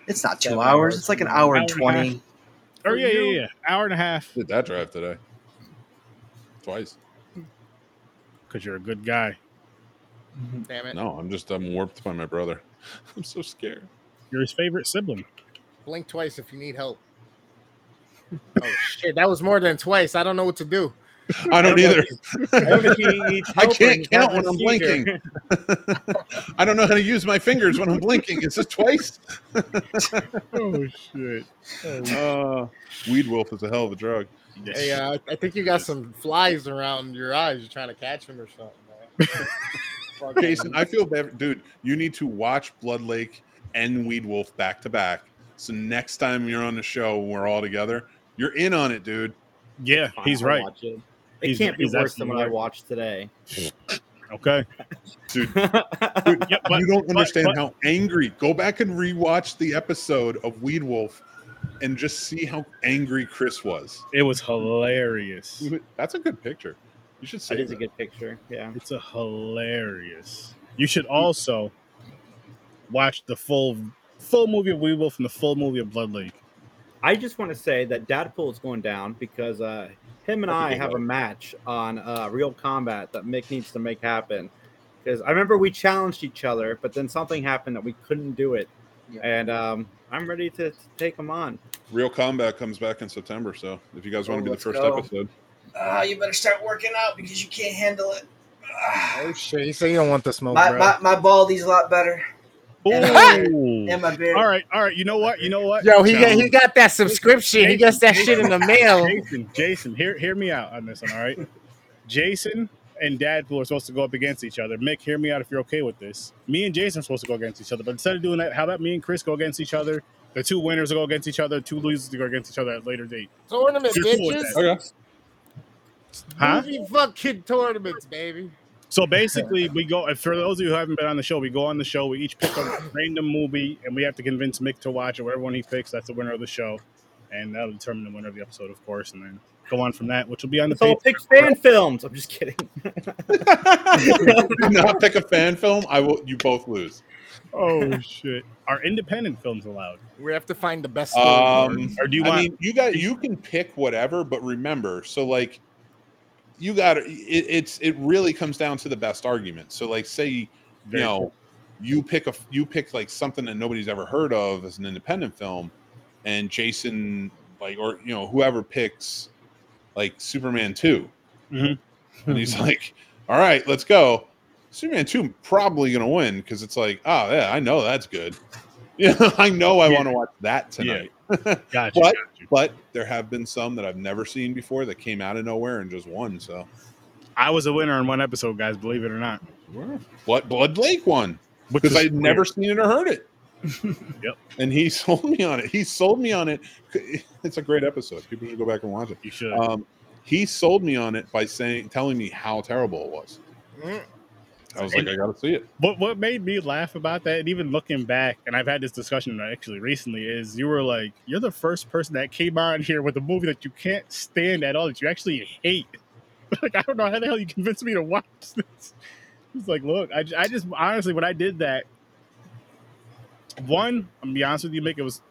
It's not two hours. hours. It's like an hour and Hour and a half. 20. Oh yeah, yeah, yeah, hour and a half. Did that drive today? Twice. Because you're a good guy. [laughs] Damn it. No, I'm just I'm warped by my brother. [laughs] I'm so scared. You're his favorite sibling. Blink twice if you need help. [laughs] oh shit, that was more than twice. I don't know what to do. I don't either. I don't think he needs I can't count when I'm seizure. blinking. I don't know how to use my fingers when I'm blinking. Is this twice? Oh shit. Uh, weed wolf is a hell of a drug. Hey, uh, I think you got some flies around your eyes. You're trying to catch them or something. [laughs] Jason, I feel bad, dude. You need to watch Blood Lake and Weed Wolf back to back. So next time you're on the show, when we're all together. You're in on it, dude. yeah, he's I'll right. watch It, It He's- can't be worse than what absolutely I watched today. Okay. Dude, [laughs] Yeah, but- you don't but- understand but- how angry. Go back and rewatch the episode of Weed Wolf and just see how angry Chris was. It was hilarious. That's a good picture. You should say That is a good picture. Yeah. It's a hilarious. You should also watch the full full movie of Weevil from the full movie of Blood Lake. I just want to say that Dadpool is going down because uh, him and That's a I good have a match on uh, Real Combat that Mick needs to make happen. Because I remember we challenged each other, but then something happened that we couldn't do it. Yeah. And um, I'm ready to, to take them on. Real Combat comes back in September, so if you guys want Oh, to be the first go. episode, Ah, you better start working out because you can't handle it. Ah. Oh shit! You say you don't want the smoke, My, bro. my, my baldy's a lot better. And Ooh. And my beard. All right, all right. You know what? You know what? Yo, he got, he got that subscription. He gets that shit in the mail. Jason, Jason, hear hear me out on this one, all right? Jason and Dadpool are supposed to go up against each other. Mick, hear me out if you're okay with this. Me and Jason are supposed to go against each other, but instead of doing that, how about me and Chris go against each other? The two winners will go against each other, two losers to go against each other at a later date. Tournament cool bitches. that. Oh, okay. Huh? Movie fucking tournaments, baby. So basically, we go. For those of you who haven't been on the show, we go on the show. We each pick a random movie, and we have to convince Mick to watch it. Whatever one he picks, that's the winner of the show, and that'll determine the winner of the episode, of course. And then go on from that, which will be on the So page. pick fan films. I'm just kidding. Do [laughs] not pick a fan film. I will. You both lose. Oh shit! Are independent films allowed, We have to find the best. Um, or do you I want? mean, you got you can pick whatever, but remember, so like, you got it, it's it really comes down to the best argument. So like, say you Very know, you pick a you pick like something that nobody's ever heard of as an independent film, and Jason like or you know whoever picks like Superman 2 Mhm. and he's [laughs] like, "All right, let's go." Superman two probably gonna win because it's like, oh yeah, I know that's good. [laughs] Yeah, I know I Yeah. want to watch that tonight. [laughs] Gotcha. What? gotcha. But there have been some that I've never seen before that came out of nowhere and just won. So I was a winner in one episode, guys. Believe it or not. what Blood Lake won because I'd never seen it or heard it. Yep. And he [laughs] sold me on it. He sold me on it. It's a great episode. People should go back and watch it. You should. Um, he sold me on it by saying, telling me how terrible it was. Mm. I was like, I gotta see it. But what made me laugh about that, and even looking back, and I've had this discussion actually recently, is you were like, you're the first person that came on here with a movie that you can't stand at all, that you actually hate. [laughs] like I don't know how the hell you convinced me to watch this. It's like, look, I, I just honestly when I did that, one, I'm gonna be honest with you, Mick, it was,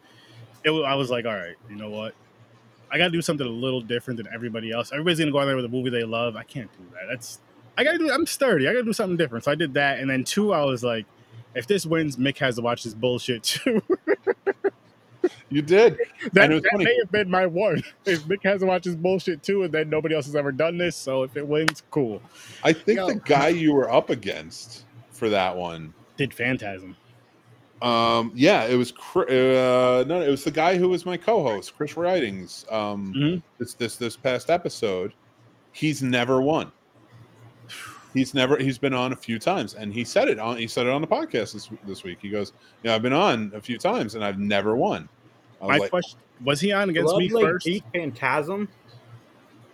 it was, I was like, all right, you know what, I got to do something a little different than everybody else. Everybody's gonna go out there with a movie they love. I can't do that. That's I gotta do. I'm sturdy. I gotta do something different. So I did that, and then two, I was like, if this wins, Mick has to watch this bullshit too. [laughs] You did. that And it was that may have been my one. If Mick has to watch this bullshit too, and then nobody else has ever done this, so if it wins, cool. I think Yo. the guy you were up against for that one. Did Phantasm? Um, yeah, it was. Uh, no, it was the guy who was my co-host, Chris Ridings. Um, Mhm. this this this past episode, he's never won. He's never. He's been on a few times, and he said it on. He said it on the podcast this this week. He goes, "Yeah, I've been on a few times, and I've never won." I was My like, question was he on against Blood me Lake first? beat Phantasm.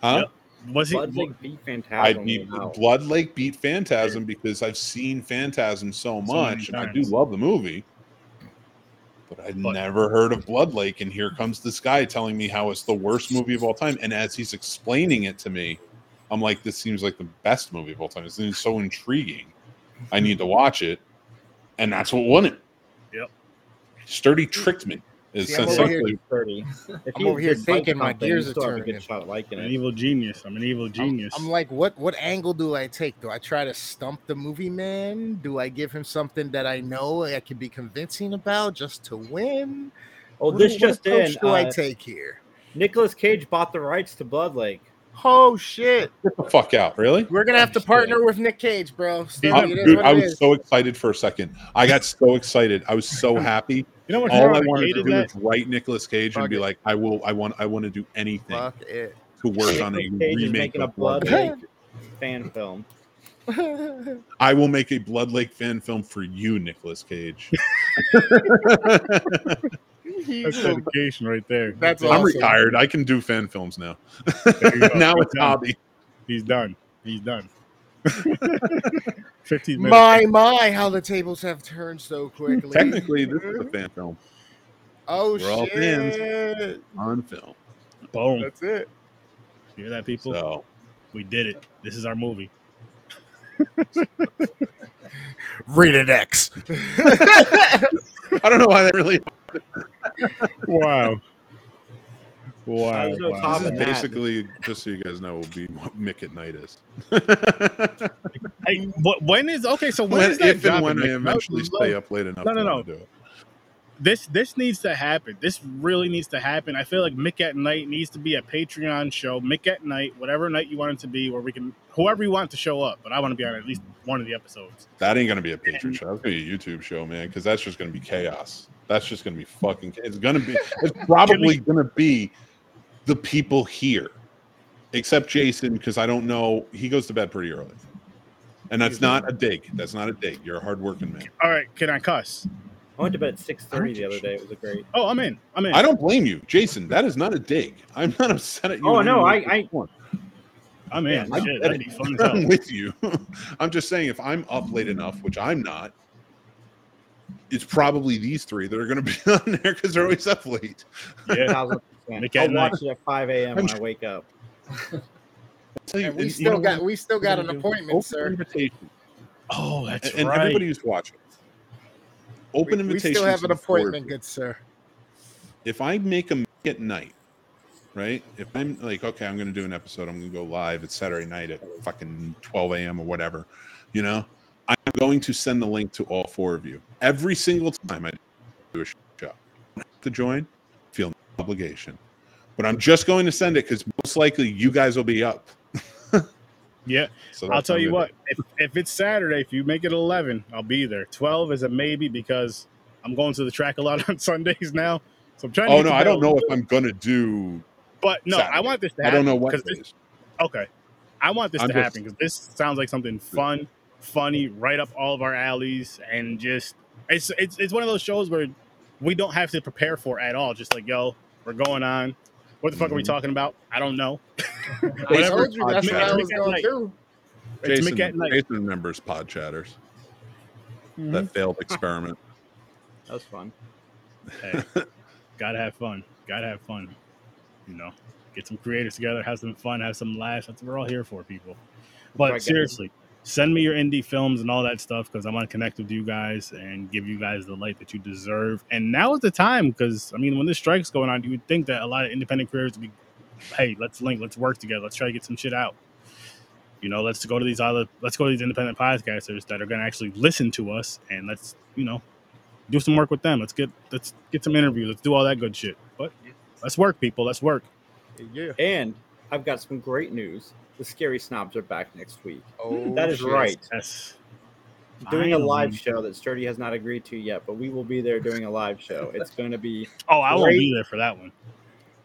"Huh?" Was he? Blood Lake beat I Phantasm. beat Wow. Blood Lake beat Phantasm because I've seen Phantasm so So much, and I do love the movie. But I'd But- never heard of Blood Lake, and here comes this guy telling me how it's the worst movie of all time. And as he's explaining it to me, I'm like, "This seems like the best movie of all time. It seems so intriguing. I need to watch it." And that's what won it. Yep. Sturdy tricked me. Is See, I'm over here- Thirty. [laughs] If I'm you over here dislike thinking my gears you are still have a turning. good shot at liking an it. evil genius. I'm an evil genius. I'm like, what what angle do I take? Do I try to stump the movie man? Do I give him something that I know I can be convincing about just to win? Oh, What- this what just approach in. do I Uh, take here? Nicolas Cage bought the rights to Blood Lake. Oh shit! get the fuck out, really? We're gonna have to oh, partner with Nick Cage, bro. So I'm- it is dude, I was is. so excited for a second. I got so excited. I was so [laughs] happy. you know what? all I I wanted to do that? was write Nicolas Cage and be it. like, I will, I want, I want to do anything to work on a Cage remake making a of Blood Blood Lake. Lake fan film. [laughs] I will make a Blood Lake fan film for you, Nicolas Cage. [laughs] That's dedication right there. That's I'm awesome. retired. I can do fan films now. There you [laughs] go. now He's it's done. hobby. He's done. He's done. [laughs] Fifteen minutes. my my, how the tables have turned so quickly. Technically, this is a fan film Oh We're all fans. shit! on film. Boom. That's it. You hear that, people? So We did it. This is our movie. [laughs] Rated X. I don't know why that really. Wow. Wow. was wow. This is of that. basically just so you guys know, will be what Mick at night is. Hey, what, when is okay? So when when, is that if and dropping, when I eventually No, stay up late enough. No, no, to no. Do it. This this needs to happen. This really needs to happen. I feel like Mick at Night needs to be a Patreon show. Mick at Night, whatever night you want it to be, where we can whoever you want to show up. But I want to be on at least one of the episodes. That ain't gonna be a Patreon show. That's gonna be a YouTube show, man. Because that's just gonna be chaos. That's just gonna be fucking. It's gonna be. [laughs] It's probably gonna be the people here, except Jason, because I don't know. He goes to bed pretty early, and that's not a dig. That's not a dig. You're a hardworking man. All right, can I cuss? I went to bed at six thirty the other day. It was a great. Oh, I'm in. I'm in. I don't blame you, Jason. That is not a dig. I'm not upset at you. Oh, no, any way, I- shape, I'm in. Yeah, Shit, I- that'd be fun as [laughs] hell. I'm with you. [laughs] I'm just saying, if I'm up late enough, which I'm not, it's probably these three that are going to be [laughs] on there because they're always up late. Yeah. thousand percent. Make it I'll watch it at five a.m. when I wake up. Tell you- we and you still know got what? we still got an Open appointment, open sir. invitation, Oh, that's and, and right. everybody who's watching. Open We, we still have an the four of appointment, good sir. If I make a at night, right? If I'm like, okay, I'm going to do an episode. I'm going to go live. It's Saturday night at fucking 12 a.m. or whatever, you know. I'm going to send the link to all four of you every single time I do a show. You don't have to join, feel no obligation, but I'm just going to send it because most likely you guys will be up. [laughs] Yeah, [laughs] So I'll tell you what. If, if it's Saturday, if you make it eleven, I'll be there. Twelve is a maybe because I'm going to the track a lot [laughs] on Sundays now. So I'm trying. Oh no, I don't know if I'm gonna do. But no, I want this to happen. I don't know what this- okay, I want this I'm to just- happen because this sounds like something fun, funny, right up all of our alleys, and just it's it's it's one of those shows where we don't have to prepare for at all. Just like yo, we're going on. What the fuck are we Mhm. talking about? I don't know. [laughs] I Whatever. you that's It's what I was going night. to do. It's Jason, Mick. Jason remembers pod chatters. Mhm. That failed experiment. [laughs] That was fun. Hey, gotta have fun. Gotta have fun. You know, get some creators together, have some fun, have some laughs. That's what we're all here for, people. But Right, guys. seriously, send me your indie films and all that stuff because I want to connect with you guys and give you guys the light that you deserve. And now is the time because I mean, when this strike's going on, you would think that a lot of independent creators would be, hey, let's link, let's work together, let's try to get some shit out. You know, let's go to these other, let's go to these independent podcasters that are going to actually listen to us, and let's, you know, do some work with them. Let's get, let's get some interviews. Let's do all that good shit. But let's work, people. Let's work. Yeah. And I've got some great news. The Scary Snobs are back next week. Oh, that is shit. right. Yes. Doing a live show that Sturdy has not agreed to yet, but we will be there doing a live show. It's [laughs] going to be Oh, I won't be there for that one.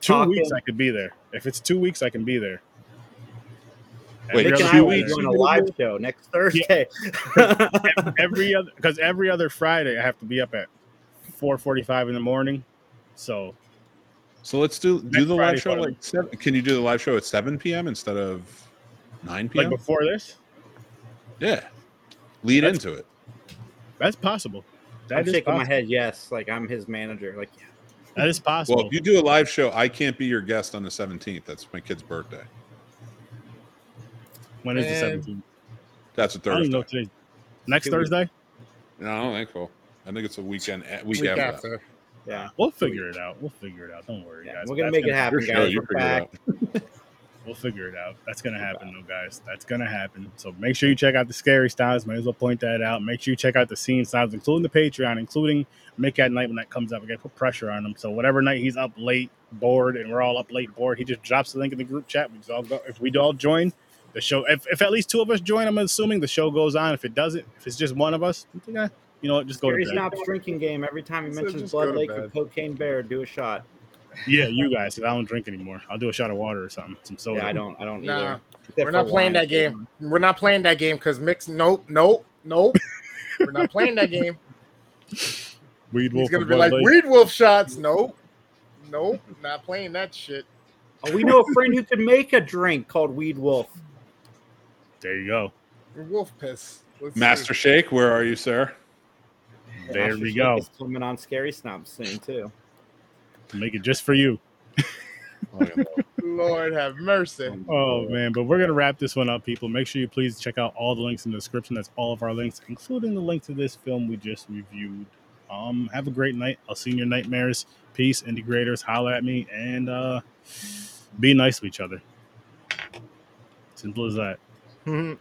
Two Talking- weeks, I could be there. If it's two weeks, I can be there. Wait, Every Nick and I will be doing a live show next Thursday. [laughs] every other because every other Friday I have to be up at four forty five in the morning. So So let's do do the Friday live show for like seven. Can you do the live show at seven p.m. instead of nine like before this, yeah, lead That's- into it. that's possible. That I'm is shaking my head. Yes, like I'm his manager. Like, yeah. That is possible. Well, if you do a live show, I can't be your guest on the seventeenth. That's my kid's birthday. when is the seventeenth? That's a I don't know Thursday. today. Next Thursday, No, I don't think so. I think it's a weekend. eh, Week, Week after. after. yeah. we'll figure it out. We'll figure it out. Don't worry, Yeah, guys. we're gonna That's make it happen, guys. you We're figure it back. [laughs] out. We'll figure it out. That's gonna happen, though, guys. That's gonna happen. So make sure you check out the scary styles. Might as well point that out. Make sure you check out the Scene Snobs, including the Patreon, including Mick at night when that comes up. We gotta put pressure on him. So whatever night he's up late, bored, and we're all up late, bored, he just drops the link in the group chat. We just all go. If we all join the show, if, if at least two of us join, I'm assuming the show goes on. If it doesn't, if it's just one of us, I you know what, just go Scary to bed. Snob's drinking game. Every time he mentions just go Blood to Lake or. Cocaine Bear, do a shot. Yeah, you guys. 'cause I don't drink anymore. I'll do a shot of water or something. Some soda. Yeah, I don't. I don't Nah, either. We're not playing wine. that game. We're not playing that game because mix. Nope, nope, nope. We're not playing that game. [laughs] Weed wolf. He's Wolf gonna be like Lake. Weed Wolf shots. Nope, nope. Not playing that shit. Oh, we know a friend who could make a drink called Weed Wolf. There you go. Wolf piss. Let's see. Master Shake, where are you, sir? There Master we Shake go. is coming on Scary Snobs soon too. Make it just for you. [laughs] Lord have mercy. Oh man, but we're gonna wrap this one up, people. Make sure you please check out all the links in the description. That's all of our links, including the link to this film we just reviewed. Um, have a great night. I'll see you in your nightmares. Peace, integrators. Holler at me and uh, be nice to each other. Simple as that. [laughs]